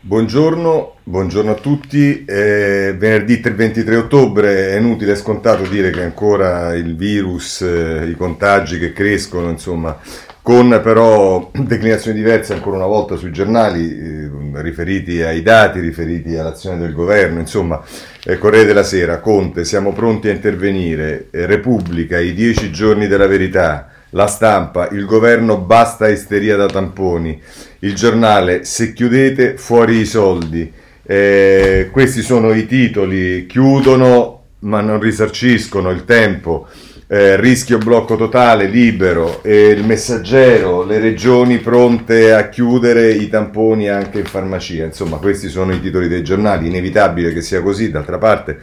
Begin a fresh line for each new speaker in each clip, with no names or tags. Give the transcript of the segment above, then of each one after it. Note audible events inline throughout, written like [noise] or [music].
Buongiorno, buongiorno, a tutti. Eh, venerdì 23 ottobre. È inutile, è scontato dire che ancora il virus, eh, i contagi che crescono, insomma, con però declinazioni diverse ancora una volta sui giornali, eh, riferiti ai dati, riferiti all'azione del governo, insomma, eh, Corriere della Sera, Conte, siamo pronti a intervenire, eh, Repubblica, i dieci giorni della verità, la stampa, il governo basta isteria da tamponi, il giornale se chiudete fuori i soldi. Eh, questi sono i titoli, chiudono ma non risarciscono il tempo eh, rischio blocco totale, libero, e il messaggero, le regioni pronte a chiudere i tamponi anche in farmacia. Insomma, questi sono i titoli dei giornali, inevitabile che sia così, d'altra parte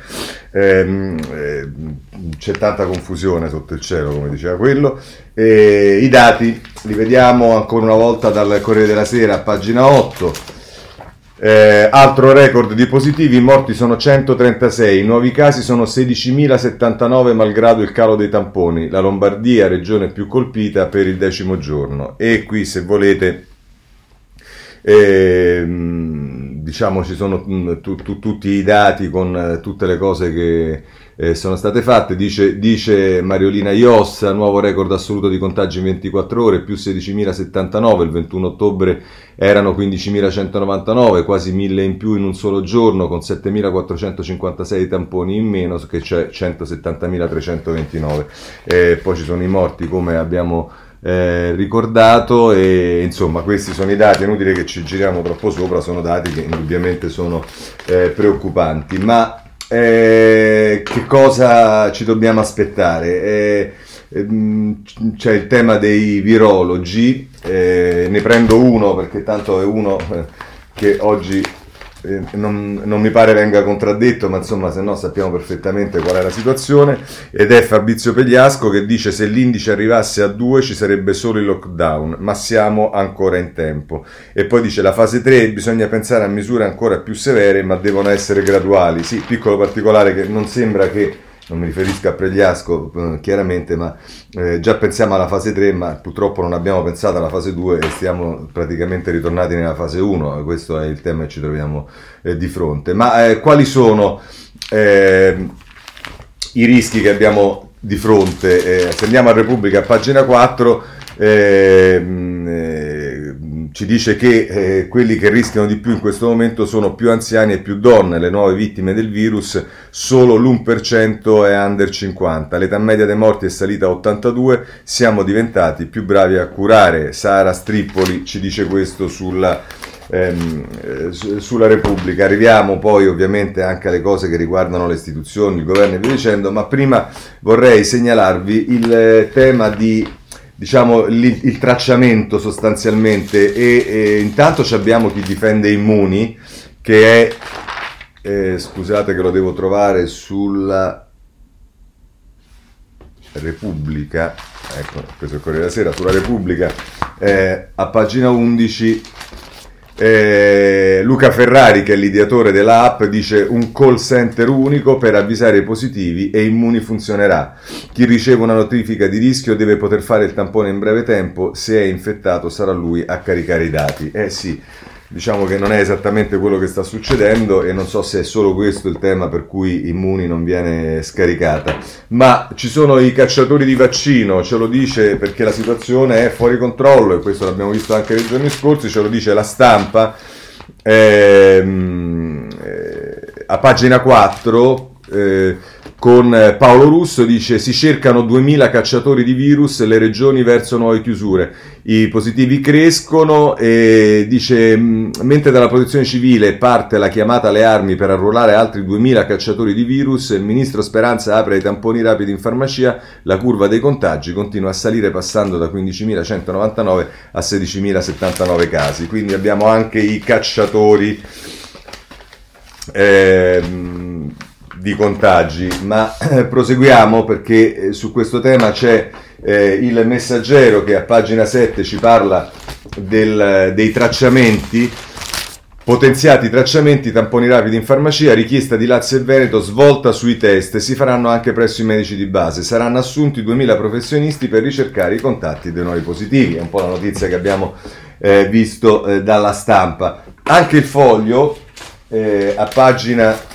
ehm, eh, c'è tanta confusione sotto il cielo, come diceva quello. I dati li vediamo ancora una volta dal Corriere della Sera, pagina 8. Eh, altro record di positivi, i morti sono 136, i nuovi casi sono 16.079 malgrado il calo dei tamponi, la Lombardia regione più colpita per il decimo giorno. E qui se volete eh, diciamo ci sono mm, tu, tu, tutti i dati con eh, tutte le cose che eh, sono state fatte, dice, dice Mariolina Iossa, nuovo record assoluto di contagi in 24 ore, più 16.079, il 21 ottobre erano 15.199, quasi 1.000 in più in un solo giorno, con 7.456 tamponi in meno, che c'è 170.329. Eh, poi ci sono i morti, come abbiamo eh, ricordato e insomma questi sono i dati, è inutile che ci giriamo troppo sopra, sono dati che indubbiamente sono eh, preoccupanti, ma eh, che cosa ci dobbiamo aspettare? Eh, ehm, c'è il tema dei virologi, eh, ne prendo uno perché tanto è uno eh, che oggi non, non, mi pare venga contraddetto, ma insomma se no sappiamo perfettamente qual è la situazione, ed è Fabrizio Pegliasco che dice se l'indice arrivasse a 2 ci sarebbe solo il lockdown, ma siamo ancora in tempo. E poi dice la fase 3 bisogna pensare a misure ancora più severe, ma devono essere graduali. Sì, piccolo particolare che non sembra che non mi riferisco a Pregliasco eh, chiaramente, ma eh, già pensiamo alla fase 3, ma purtroppo non abbiamo pensato alla fase 2 e stiamo praticamente ritornati nella fase 1, questo è il tema che ci troviamo eh, di fronte. Ma eh, quali sono eh, i rischi che abbiamo di fronte? Eh, se andiamo a Repubblica, a pagina 4, ci dice che eh, quelli che rischiano di più in questo momento sono più anziani e più donne, le nuove vittime del virus, solo l'1% è under 50, l'età media dei morti è salita a 82, siamo diventati più bravi a curare. Sara Strippoli ci dice questo sulla, ehm, eh, sulla Repubblica. Arriviamo poi ovviamente anche alle cose che riguardano le istituzioni, il governo e via dicendo, ma prima vorrei segnalarvi il eh, tema di diciamo, il, il, tracciamento sostanzialmente e, e, intanto abbiamo chi difende Immuni che è, eh, scusate che lo devo trovare sulla Repubblica, ecco, questo è il Corriere della Sera, sulla Repubblica, eh, a pagina 11 eh, Luca Ferrari, che è l'ideatore dell'app, dice un call center unico per avvisare i positivi e Immuni funzionerà. Chi riceve una notifica di rischio deve poter fare il tampone in breve tempo, se è infettato sarà lui a caricare i dati. Eh sì, diciamo che non è esattamente quello che sta succedendo e non so se è solo questo il tema per cui Immuni non viene scaricata. Ma ci sono i cacciatori di vaccino, ce lo dice perché la situazione è fuori controllo e questo l'abbiamo visto anche nei giorni scorsi, ce lo dice la stampa. Ehm, eh, a pagina 4 eh, con eh, Paolo Russo dice si cercano 2000 cacciatori di virus, le regioni verso nuove chiusure, i positivi crescono e dice mentre dalla protezione civile parte la chiamata alle armi per arruolare altri 2000 cacciatori di virus, il ministro Speranza apre i tamponi rapidi in farmacia, la curva dei contagi continua a salire passando da 15.199 a 16.079 casi, quindi abbiamo anche i cacciatori. Ehm, di contagi, ma eh, proseguiamo perché eh, su questo tema c'è eh, il messaggero che a pagina 7 ci parla del, dei tracciamenti, potenziati tracciamenti, tamponi rapidi in farmacia, richiesta di Lazio e Veneto, svolta sui test, si faranno anche presso i medici di base, saranno assunti 2000 professionisti per ricercare i contatti dei nuovi positivi, è un po' la notizia che abbiamo eh, visto eh, dalla stampa. Anche il foglio eh, a pagina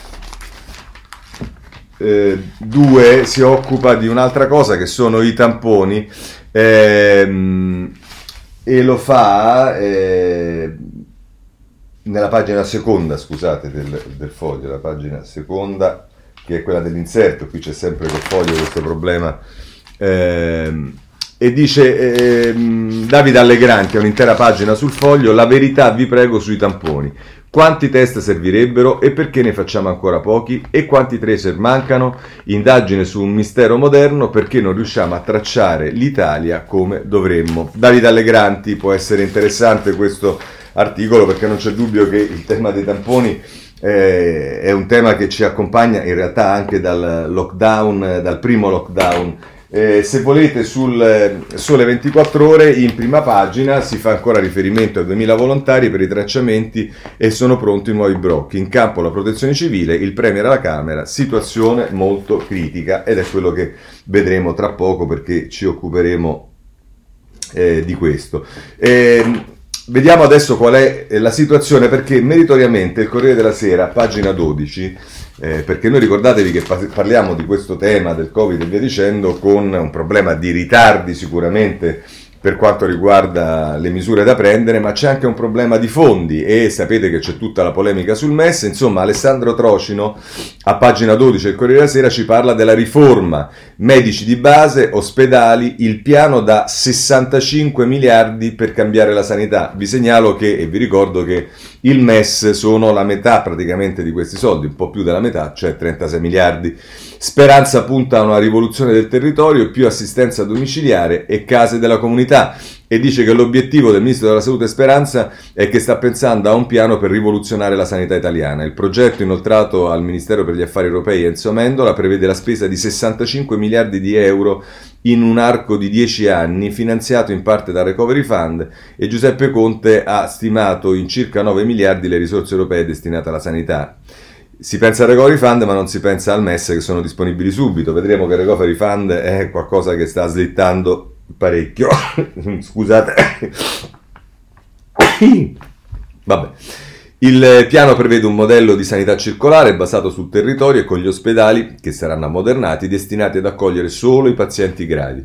2 eh, si occupa di un'altra cosa che sono i tamponi ehm, e lo fa eh, nella pagina seconda, scusate, del, del, foglio, la pagina seconda che è quella dell'inserto, qui c'è sempre col foglio questo problema. Ehm, e dice ehm, Davide Allegranti, ha un'intera pagina sul foglio, la verità vi prego sui tamponi. Quanti test servirebbero e perché ne facciamo ancora pochi? E quanti tracer mancano? Indagine su un mistero moderno perché non riusciamo a tracciare l'Italia come dovremmo. Davide Allegranti può essere interessante questo articolo perché non c'è dubbio che il tema dei tamponi eh, è un tema che ci accompagna in realtà anche dal lockdown, dal primo lockdown eh, se volete sul eh, Sole 24 ore in prima pagina si fa ancora riferimento a 2000 volontari per i tracciamenti e sono pronti nuovi brocchi. In campo la protezione civile, il Premier alla Camera, situazione molto critica ed è quello che vedremo tra poco perché ci occuperemo eh, di questo. Eh, vediamo adesso qual è la situazione perché meritoriamente il Corriere della Sera, pagina 12, eh, perché noi ricordatevi che parliamo di questo tema del Covid e via dicendo con un problema di ritardi sicuramente per quanto riguarda le misure da prendere, ma c'è anche un problema di fondi e sapete che c'è tutta la polemica sul MES. Insomma, Alessandro Trocino a pagina 12 del Corriere della Sera ci parla della riforma medici di base, ospedali, il piano da 65 miliardi per cambiare la sanità. Vi segnalo che, e vi ricordo che il MES sono la metà praticamente di questi soldi, un po' più della metà, cioè 36 miliardi. Speranza punta a una rivoluzione del territorio, più assistenza domiciliare e case della comunità e dice che l'obiettivo del Ministro della Salute Speranza è che sta pensando a un piano per rivoluzionare la sanità italiana. Il progetto inoltrato al Ministero per gli Affari Europei Enzo Mendola prevede la spesa di 65 miliardi di euro in un arco di 10 anni, finanziato in parte dal Recovery Fund e Giuseppe Conte ha stimato in circa 9 miliardi le risorse europee destinate alla sanità. Si pensa al Recovery Fund ma non si pensa al MES che sono disponibili subito. Vedremo che il Recovery Fund è qualcosa che sta slittando parecchio. [coughs] Scusate. [coughs] Vabbè. Il piano prevede un modello di sanità circolare basato sul territorio e con gli ospedali, che saranno ammodernati, destinati ad accogliere solo i pazienti gravi.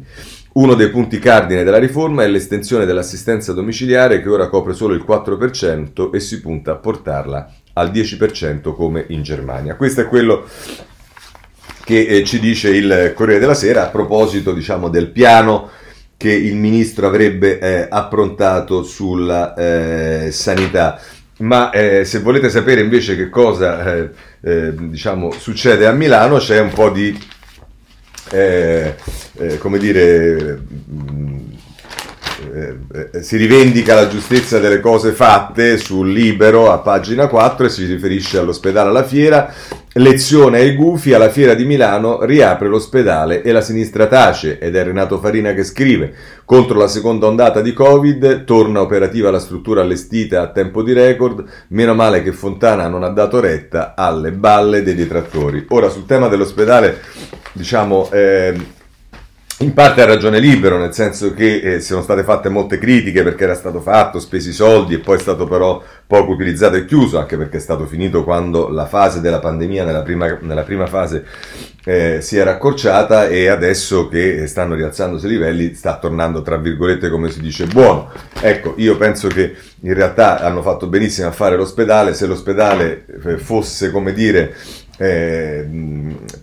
Uno dei punti cardine della riforma è l'estensione dell'assistenza domiciliare che ora copre solo il 4% e si punta a portarla al 10% come in Germania. Questo è quello che eh, ci dice il Corriere della Sera a proposito diciamo, del piano che il ministro avrebbe eh, approntato sulla eh, sanità. Ma eh, se volete sapere invece che cosa eh, eh, diciamo, succede a Milano, c'è un po' di, come dire, eh, eh, si rivendica la giustezza delle cose fatte sul libero a pagina 4 e si riferisce all'ospedale alla fiera. Lezione ai gufi, alla fiera di Milano riapre l'ospedale e la sinistra tace ed è Renato Farina che scrive contro la seconda ondata di Covid, torna operativa la struttura allestita a tempo di record, meno male che Fontana non ha dato retta alle balle dei detrattori. Ora sul tema dell'ospedale diciamo eh, in parte ha ragione libero, nel senso che eh, sono state fatte molte critiche perché era stato fatto, spesi soldi e poi è stato però poco utilizzato e chiuso, anche perché è stato finito quando la fase della pandemia nella prima, nella prima fase eh, si era accorciata e adesso che stanno rialzandosi i livelli sta tornando tra virgolette come si dice buono. Ecco, io penso che in realtà hanno fatto benissimo a fare l'ospedale, se l'ospedale eh, fosse come dire eh,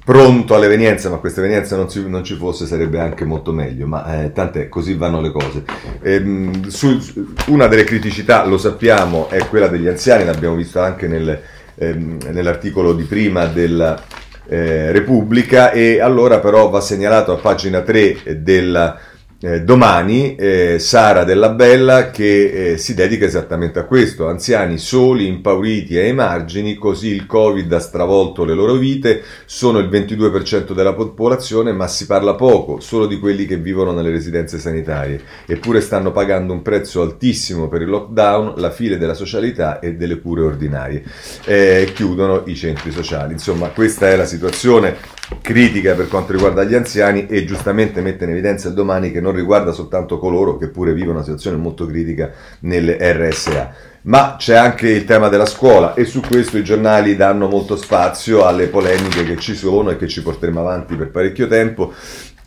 pronto all'evenienza, ma questa evenienza non, ci, non ci fosse sarebbe anche molto meglio, ma eh, tant'è, così vanno le cose. Eh, su, una delle criticità, lo sappiamo, è quella degli anziani, l'abbiamo visto anche nel, ehm, nell'articolo di prima della eh, Repubblica e allora però va segnalato a pagina 3 della eh, domani eh, Sara Della Bella che eh, si dedica esattamente a questo, anziani soli, impauriti e ai margini, così il Covid ha stravolto le loro vite, sono il 22% della popolazione ma si parla poco, solo di quelli che vivono nelle residenze sanitarie, eppure stanno pagando un prezzo altissimo per il lockdown, la fine della socialità e delle cure ordinarie. Eh, chiudono i centri sociali, insomma questa è la situazione critica per quanto riguarda gli anziani e giustamente mette in evidenza il domani che non riguarda soltanto coloro che pure vivono una situazione molto critica nelle RSA. Ma c'è anche il tema della scuola e su questo i giornali danno molto spazio alle polemiche che ci sono e che ci porteremo avanti per parecchio tempo.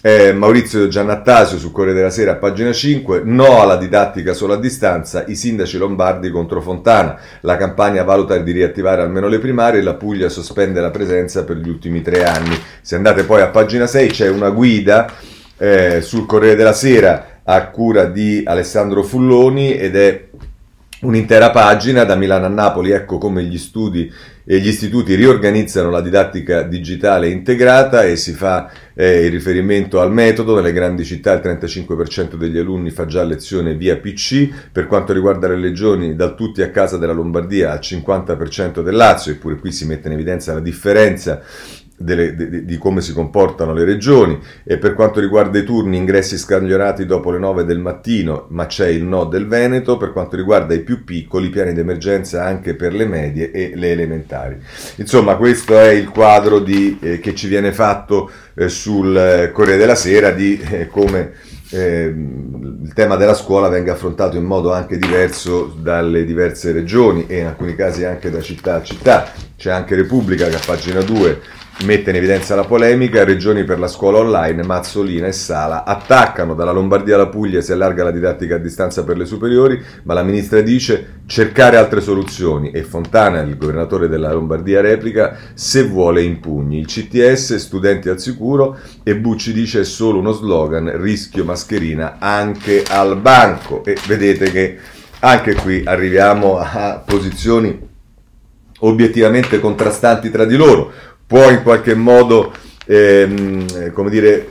Eh, Maurizio Giannattasio su Corriere della Sera, pagina 5, no alla didattica solo a distanza, i sindaci lombardi contro Fontana, la campagna valuta di riattivare almeno le primarie, la Puglia sospende la presenza per gli ultimi tre anni. Se andate poi a pagina 6 c'è una guida eh, sul Corriere della Sera a cura di Alessandro Fulloni ed è un'intera pagina da Milano a Napoli, ecco come gli studi e gli istituti riorganizzano la didattica digitale integrata e si fa eh, il riferimento al metodo. Nelle grandi città il 35% degli alunni fa già lezione via PC. Per quanto riguarda le regioni, dal tutti a casa della Lombardia al 50% del Lazio, eppure qui si mette in evidenza la differenza delle, di, di, come si comportano le regioni. E per quanto riguarda i turni ingressi scagliorati dopo le 9 del mattino ma c'è il no del Veneto. Per quanto riguarda i più piccoli piani d'emergenza anche per le medie e le elementari. Insomma questo è il quadro di, eh, che ci viene fatto eh, sul eh, Corriere della Sera di eh, come ehm, il tema della scuola venga affrontato in modo anche diverso dalle diverse regioni e in alcuni casi anche da città a città. C'è anche Repubblica che a pagina 2 mette in evidenza la polemica, regioni per la scuola online, Mazzolina e Sala attaccano. Dalla Lombardia alla Puglia si allarga la didattica a distanza per le superiori, ma la ministra dice cercare altre soluzioni e Fontana, il governatore della Lombardia, replica se vuole impugni. Il CTS, studenti al sicuro e Bucci dice è solo uno slogan, rischio mascherina anche al banco e vedete che anche qui arriviamo a posizioni obiettivamente contrastanti tra di loro può in qualche modo ehm, come dire,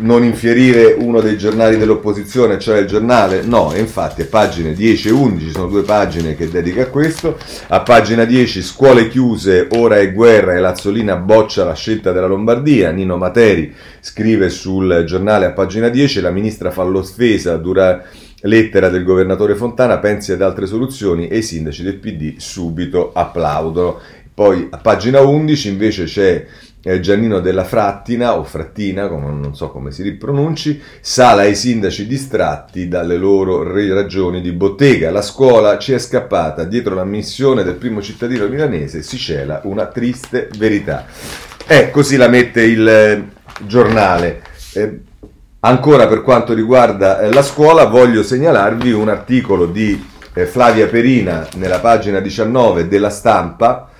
non infierire uno dei giornali dell'opposizione, cioè il giornale? No, infatti a pagine 10 e 11 sono due pagine che dedica a questo. A pagina 10 scuole chiuse, ora è guerra e Lazzolina boccia la scelta della Lombardia. Nino Materi scrive sul giornale a pagina 10 la ministra fa l'offesa dura lettera del governatore Fontana, pensi ad altre soluzioni e i sindaci del PD subito applaudono. Poi a pagina 11 invece c'è eh, Giannino della Frattina o Frattina, come, non so come si ripronunci, sala ai sindaci distratti dalle loro ragioni di bottega. La scuola ci è scappata dietro la missione del primo cittadino milanese, si cela una triste verità. Eh, così la mette il eh, giornale. Eh, ancora per quanto riguarda eh, la scuola, voglio segnalarvi un articolo di Flavia Perina nella pagina 19 della stampa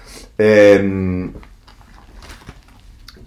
ehm,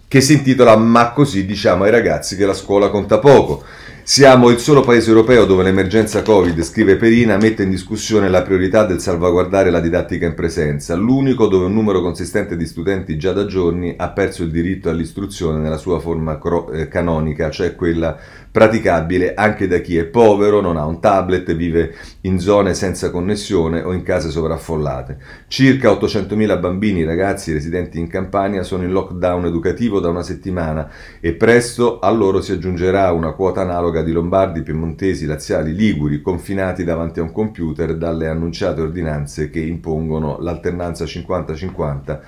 che si intitola Ma così diciamo ai ragazzi che la scuola conta poco. Siamo il solo paese europeo dove l'emergenza Covid, scrive Perina, mette in discussione la priorità del salvaguardare la didattica in presenza, l'unico dove un numero consistente di studenti già da giorni ha perso il diritto all'istruzione nella sua forma cro- eh, canonica, cioè quella praticabile anche da chi è povero, non ha un tablet, vive in zone senza connessione o in case sovraffollate. Circa 800.000 bambini, ragazzi residenti in Campania sono in lockdown educativo da una settimana e presto a loro si aggiungerà una quota analoga di lombardi, piemontesi, laziali, liguri confinati davanti a un computer dalle annunciate ordinanze che impongono l'alternanza 50-50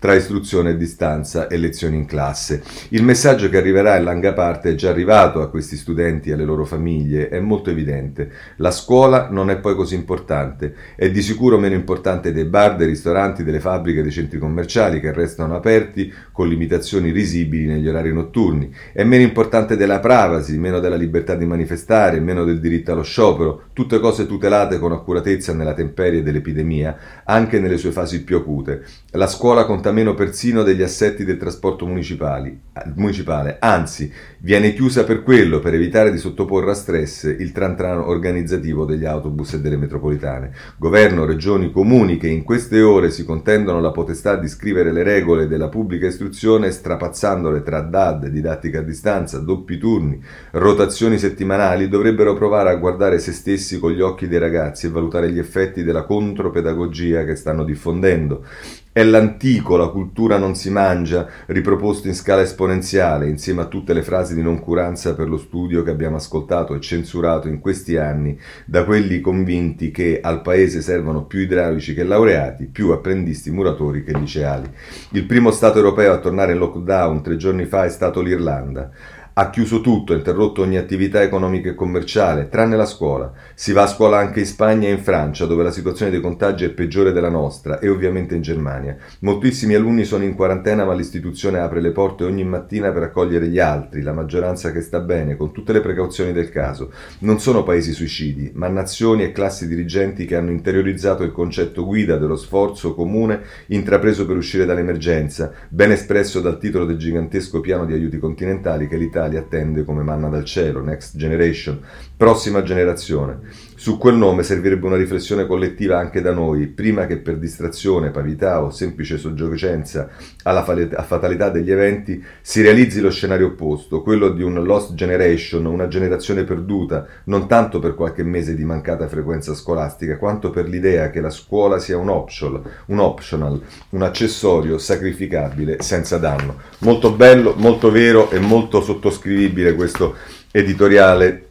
tra istruzione a distanza e lezioni in classe. Il messaggio che arriverà in larga parte è già arrivato a questi studenti e alle loro famiglie, è molto evidente. La scuola non è poi così importante, è di sicuro meno importante dei bar, dei ristoranti, delle fabbriche, dei centri commerciali che restano aperti con limitazioni risibili negli orari notturni, è meno importante della privacy, meno della libertà di manifestare, meno del diritto allo sciopero, tutte cose tutelate con accuratezza nella temperie dell'epidemia, anche nelle sue fasi più acute. La scuola conta meno persino degli assetti del trasporto municipale, anzi viene chiusa per quello, per evitare di sottoporre a stress il tran tran organizzativo degli autobus e delle metropolitane. Governo, regioni, comuni che in queste ore si contendono la potestà di scrivere le regole della pubblica istruzione strapazzandole tra DAD, didattica a distanza, doppi turni, rotazione lezioni settimanali dovrebbero provare a guardare se stessi con gli occhi dei ragazzi e valutare gli effetti della contropedagogia che stanno diffondendo. È l'antico, la cultura non si mangia, riproposto in scala esponenziale, insieme a tutte le frasi di noncuranza per lo studio che abbiamo ascoltato e censurato in questi anni da quelli convinti che al paese servono più idraulici che laureati, più apprendisti muratori che liceali. Il primo Stato europeo a tornare in lockdown tre giorni fa è stato l'Irlanda ha chiuso tutto, ha interrotto ogni attività economica e commerciale, tranne la scuola. Si va a scuola anche in Spagna e in Francia, dove la situazione dei contagi è peggiore della nostra, e ovviamente in Germania. Moltissimi alunni sono in quarantena, ma l'istituzione apre le porte ogni mattina per accogliere gli altri, la maggioranza che sta bene, con tutte le precauzioni del caso. Non sono paesi suicidi, ma nazioni e classi dirigenti che hanno interiorizzato il concetto guida dello sforzo comune intrapreso per uscire dall'emergenza, ben espresso dal titolo del gigantesco piano di aiuti continentali che l'Italia l'Italia attende come manna dal cielo, Next Generation, prossima generazione. Su quel nome servirebbe una riflessione collettiva anche da noi, prima che per distrazione, parità o semplice soggiocenza alla fatalità degli eventi si realizzi lo scenario opposto, quello di un lost generation, una generazione perduta, non tanto per qualche mese di mancata frequenza scolastica, quanto per l'idea che la scuola sia un optional, un, optional, un accessorio sacrificabile senza danno. Molto bello, molto vero e molto sottoscrivibile questo editoriale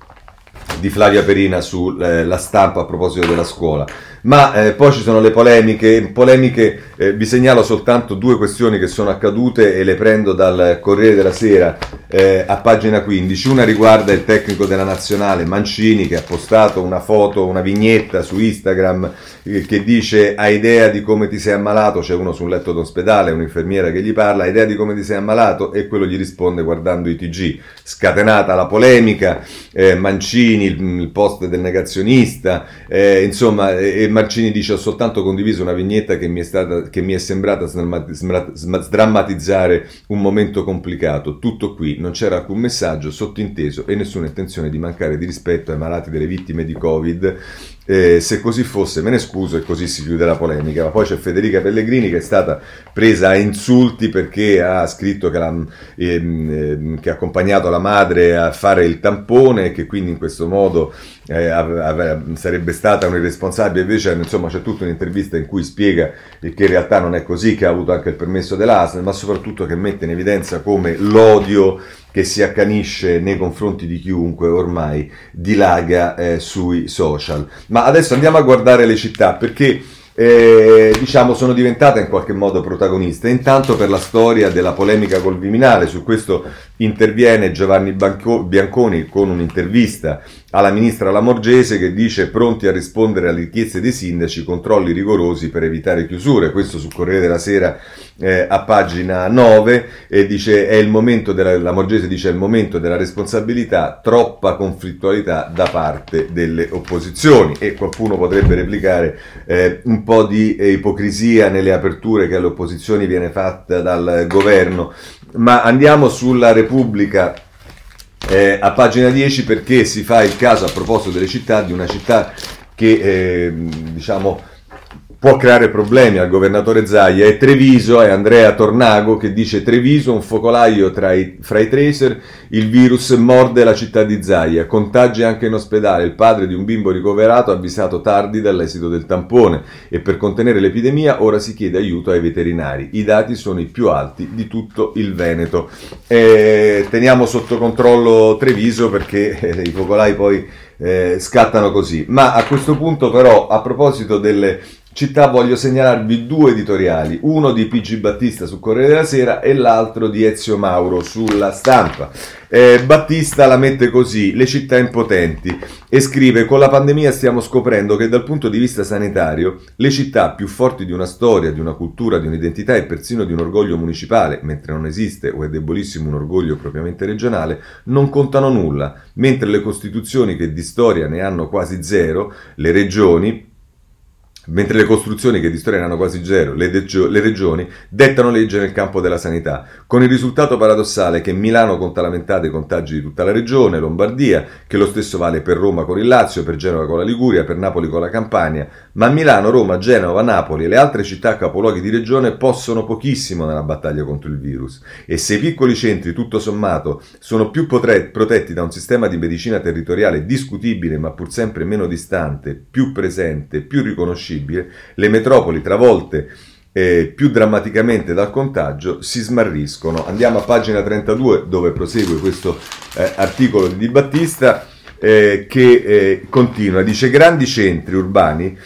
di Flavia Perina sulla stampa a proposito della scuola. Ma eh, poi ci sono le polemiche, polemiche eh, vi segnalo soltanto due questioni che sono accadute e le prendo dal Corriere della Sera eh, a pagina 15. Una riguarda il tecnico della nazionale Mancini che ha postato una foto, una vignetta su Instagram eh, che dice hai idea di come ti sei ammalato, c'è uno sul letto d'ospedale, un'infermiera che gli parla, hai idea di come ti sei ammalato e quello gli risponde guardando i TG. Scatenata la polemica, eh, Mancini, il, il, post del negazionista, eh, insomma, e Mancini dice ho soltanto condiviso una vignetta che mi è stata che mi è sembrata sdrammatizzare un momento complicato. Tutto qui, non c'era alcun messaggio sottinteso e nessuna intenzione di mancare di rispetto ai malati delle vittime di Covid. Eh, se così fosse, me ne scuso e così si chiude la polemica. Ma poi c'è Federica Pellegrini che è stata presa a insulti perché ha scritto che, la, ehm, ehm, che ha accompagnato la madre a fare il tampone e che quindi in questo modo eh, sarebbe stata un irresponsabile. Invece, insomma, c'è tutta un'intervista in cui spiega che in realtà non è così, che ha avuto anche il permesso dell'ASL, ma soprattutto che mette in evidenza come l'odio che si accanisce nei confronti di chiunque ormai dilaga eh, sui social. Ma adesso andiamo a guardare le città perché eh, diciamo sono diventate in qualche modo protagoniste. Intanto per la storia della polemica col Viminale, su questo interviene Giovanni Banco- Bianconi con un'intervista alla ministra Lamorgese che dice pronti a rispondere alle richieste dei sindaci, controlli rigorosi per evitare chiusure. Questo sul Corriere della Sera eh, a pagina 9 e dice è il momento della Lamorgese dice è il momento della responsabilità, troppa conflittualità da parte delle opposizioni e qualcuno potrebbe replicare eh, un po' di eh, ipocrisia nelle aperture che alle opposizioni viene fatta dal governo. Ma andiamo sulla Repubblica eh, a pagina 10 perché si fa il caso a proposito delle città di una città che eh, diciamo può creare problemi al governatore Zaia è Treviso, è Andrea Tornago che dice Treviso un focolaio i, fra i tracer, il virus morde la città di Zaia, contagi anche in ospedale, il padre di un bimbo ricoverato avvisato tardi dall'esito del tampone e per contenere l'epidemia ora si chiede aiuto ai veterinari, i dati sono i più alti di tutto il Veneto. E teniamo sotto controllo Treviso perché eh, i focolai poi eh, scattano così. Ma a questo punto però a proposito delle città voglio segnalarvi due editoriali, uno di PG Battista su Corriere della Sera e l'altro di Ezio Mauro sulla stampa. Eh, Battista la mette così, le città impotenti, e scrive con la pandemia stiamo scoprendo che dal punto di vista sanitario le città più forti di una storia, di una cultura, di un'identità e persino di un orgoglio municipale, mentre non esiste o è debolissimo un orgoglio propriamente regionale, non contano nulla, mentre le costituzioni che di storia ne hanno quasi zero, le regioni, mentre le costruzioni che di storia ne hanno quasi zero, le, degio- le, regioni, dettano legge nel campo della sanità, con il risultato paradossale che Milano conta la metà dei contagi di tutta la regione, Lombardia, che lo stesso vale per Roma con il Lazio, per Genova con la Liguria, per Napoli con la Campania, ma Milano, Roma, Genova, Napoli e le altre città capoluoghi di regione possono pochissimo nella battaglia contro il virus. E se i piccoli centri, tutto sommato, sono più potre- protetti da un sistema di medicina territoriale discutibile ma pur sempre meno distante, più presente, più riconoscibile, possibile, le metropoli travolte eh, più drammaticamente dal contagio si smarriscono. Andiamo a pagina 32 dove prosegue questo eh, articolo di Di Battista eh, che eh, continua, dice grandi centri urbani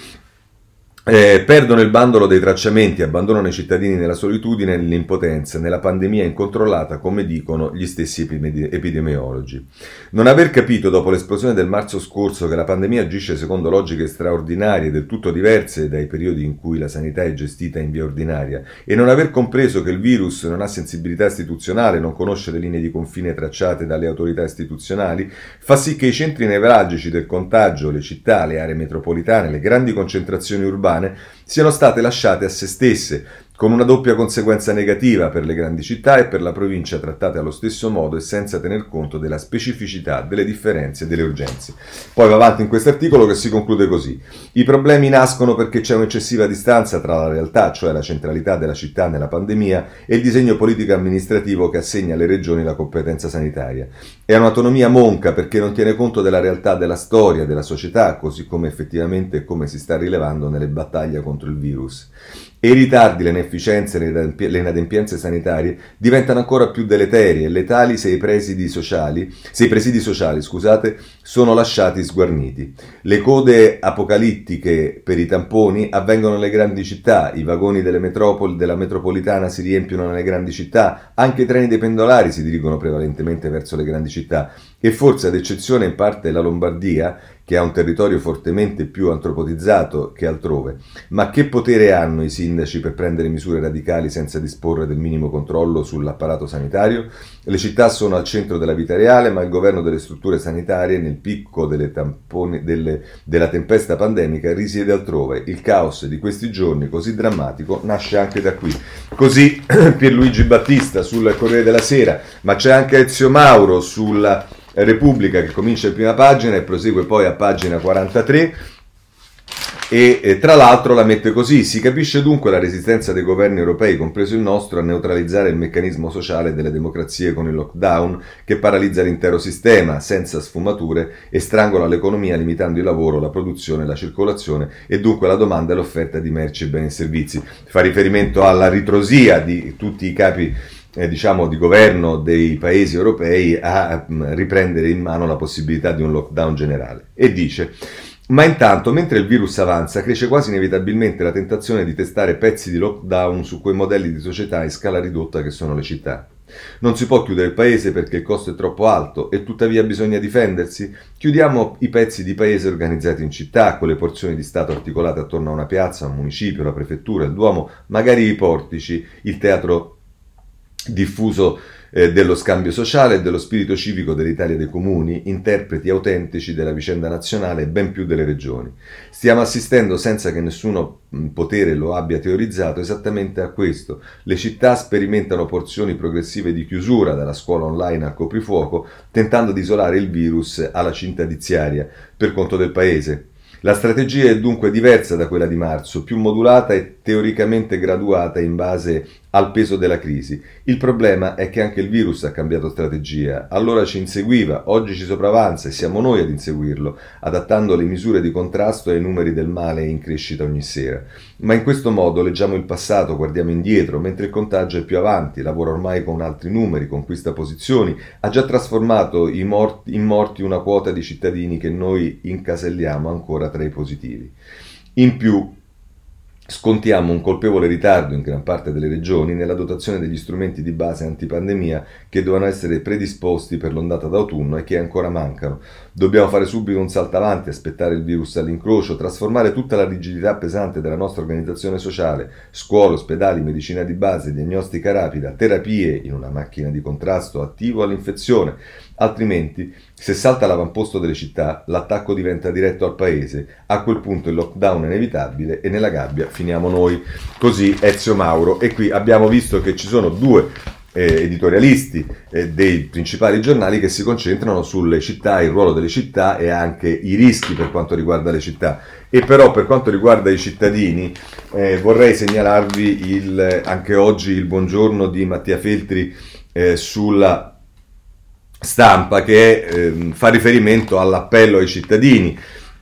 eh, perdono il bandolo dei tracciamenti, abbandonano i cittadini nella solitudine e nell'impotenza, nella pandemia incontrollata, come dicono gli stessi epidemiologi. Non aver capito dopo l'esplosione del marzo scorso che la pandemia agisce secondo logiche straordinarie, del tutto diverse dai periodi in cui la sanità è gestita in via ordinaria, e non aver compreso che il virus non ha sensibilità istituzionale, non conosce le linee di confine tracciate dalle autorità istituzionali, fa sì che i centri nevralgici del contagio, le città, le aree metropolitane, le grandi concentrazioni urbane, urbane siano state lasciate a se stesse, con una doppia conseguenza negativa per le grandi città e per la provincia trattate allo stesso modo e senza tener conto della specificità, delle differenze e delle urgenze. Poi va avanti in questo articolo che si conclude così. I problemi nascono perché c'è un'eccessiva distanza tra la realtà, cioè la centralità della città nella pandemia, e il disegno politico-amministrativo che assegna alle regioni la competenza sanitaria. È un'autonomia monca perché non tiene conto della realtà della storia, della società, così come effettivamente come si sta rilevando nelle battaglie contro il virus e i ritardi, le inefficienze, le inadempienze sanitarie diventano ancora più deleterie e letali se i presidi sociali, se i presidi sociali scusate, sono lasciati sguarniti. Le code apocalittiche per i tamponi avvengono nelle grandi città, i vagoni metropoli, della metropolitana si riempiono nelle grandi città, anche i treni dei pendolari si dirigono prevalentemente verso le grandi città e forse ad eccezione in parte della Lombardia, che ha un territorio fortemente più antropotizzato che altrove. Ma che potere hanno i sindaci per prendere misure radicali senza disporre del minimo controllo sull'apparato sanitario? Le città sono al centro della vita reale, ma il governo delle strutture sanitarie, nel picco tamponi, delle, della tempesta pandemica, risiede altrove. Il caos di questi giorni così drammatico nasce anche da qui. Così [clears throat] Pierluigi Battista sul Corriere della Sera, ma c'è anche Ezio Mauro sulla Repubblica che comincia in prima pagina e prosegue poi a pagina 43 e, e, tra l'altro la mette così, si capisce dunque la resistenza dei governi europei, compreso il nostro, a neutralizzare il meccanismo sociale delle democrazie con il lockdown che paralizza l'intero sistema senza sfumature e strangola l'economia limitando il lavoro, la produzione, la circolazione e dunque la domanda e l'offerta di merci, beni e servizi. Fa riferimento alla ritrosia di tutti i capi eh, diciamo, di governo dei paesi europei a mh, mm, riprendere in mano la possibilità di un lockdown generale. E dice, ma intanto, mentre il virus avanza, cresce quasi inevitabilmente la tentazione di testare pezzi di lockdown su quei modelli di società in scala ridotta che sono le città. Non si può chiudere il paese perché il costo è troppo alto e tuttavia bisogna difendersi. Chiudiamo i pezzi di paese organizzati in città, con le porzioni di Stato articolate attorno a una piazza, un municipio, la prefettura, il Duomo, magari i portici, il teatro diffuso eh, dello scambio sociale e dello spirito civico dell'Italia dei comuni, interpreti autentici della vicenda nazionale e ben più delle regioni. Stiamo assistendo, senza che nessuno potere lo abbia teorizzato, esattamente a questo. Le città sperimentano porzioni progressive di chiusura, dalla scuola online al coprifuoco, tentando di isolare il virus alla cinta diziaria, per conto del paese, la strategia è dunque diversa da quella di marzo, più modulata e teoricamente graduata in base al peso della crisi. Il problema è che anche il virus ha cambiato strategia. Allora ci inseguiva, oggi ci sopravanza e siamo noi ad inseguirlo, adattando le misure di contrasto ai numeri del male in crescita ogni sera. Ma in questo modo leggiamo il passato, guardiamo indietro, mentre il contagio è più avanti, lavora ormai con altri numeri, conquista posizioni, ha già trasformato in morti, in morti una quota di cittadini che noi incaselliamo ancora tra i positivi. In più, Scontiamo un colpevole ritardo in gran parte delle regioni nella dotazione degli strumenti di base antipandemia che dovevano essere predisposti per l'ondata d'autunno e che ancora mancano. Dobbiamo fare subito un salto avanti, aspettare il virus all'incrocio, trasformare tutta la rigidità pesante della nostra organizzazione sociale, scuole, ospedali, medicina di base, diagnostica rapida, terapie in una macchina di contrasto attivo all'infezione, Altrimenti, se salta l'avamposto delle città, l'attacco diventa diretto al paese. A quel punto il lockdown è inevitabile e nella gabbia finiamo noi. Così Ezio Mauro. E qui abbiamo visto che ci sono due eh, editorialisti eh, dei principali giornali che si concentrano sulle città, il ruolo delle città e anche i rischi per quanto riguarda le città. E però per quanto riguarda i cittadini eh, vorrei segnalarvi il, anche oggi il buongiorno di Mattia Feltri eh, sulla stampa che eh, fa riferimento all'appello ai cittadini,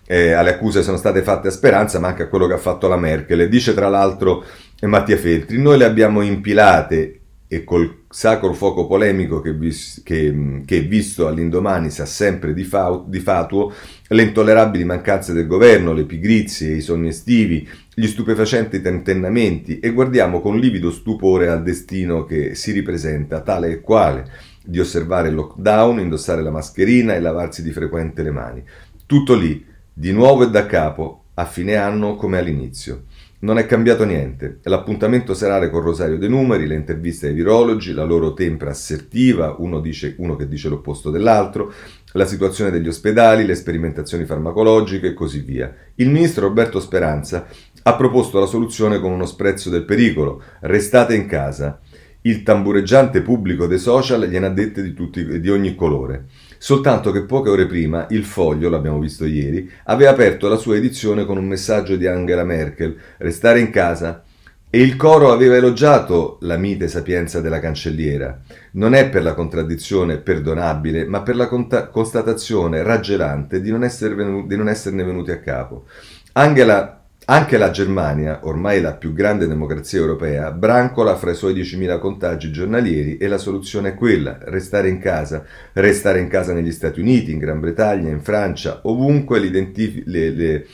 eh, alle accuse che sono state fatte a Speranza, ma anche a quello che ha fatto la Merkel. Dice tra l'altro Mattia Feltri, noi le abbiamo impilate e col sacro fuoco polemico che, vis- che, che visto all'indomani sa sempre di, fa- di, fatuo, le intollerabili mancanze del governo, le pigrizie, i sogni estivi, gli stupefacenti tentennamenti e guardiamo con livido stupore al destino che si ripresenta tale e quale di osservare il lockdown, indossare la mascherina e lavarsi di frequente le mani. Tutto lì, di nuovo e da capo, a fine anno come all'inizio. Non è cambiato niente. L'appuntamento serale con Rosario dei Numeri, le interviste ai virologi, la loro tempra assertiva, uno, dice, uno che dice l'opposto dell'altro, la situazione degli ospedali, le sperimentazioni farmacologiche e così via. Il ministro Roberto Speranza ha proposto la soluzione con uno sprezzo del pericolo. Restate in casa. Il tambureggiante pubblico dei social gliene ha dette di, tutti, di ogni colore. Soltanto che poche ore prima il Foglio, l'abbiamo visto ieri, aveva aperto la sua edizione con un messaggio di Angela Merkel, restare in casa, e il coro aveva elogiato la mite sapienza della cancelliera. Non è per la contraddizione perdonabile, ma per la conta- constatazione raggelante di non, venu- di non esserne venuti a capo. Angela anche la Germania, ormai la più grande democrazia europea, brancola fra i suoi 10.000 contagi giornalieri e la soluzione è quella, restare in casa, restare in casa negli Stati Uniti, in Gran Bretagna, in Francia, ovunque, le, le,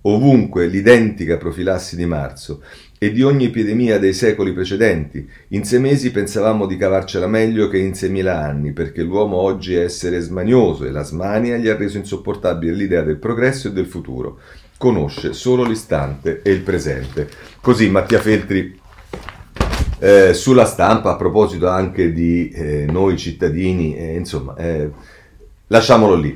ovunque l'identica profilassi di marzo e di ogni epidemia dei secoli precedenti. In sei mesi pensavamo di cavarcela meglio che in seimila anni, perché l'uomo oggi è essere smanioso e la smania gli ha reso insopportabile l'idea del progresso e del futuro conosce solo l'istante e il presente. Così Mattia Feltri eh, sulla stampa, a proposito anche di eh, noi cittadini, eh, insomma, eh, lasciamolo lì.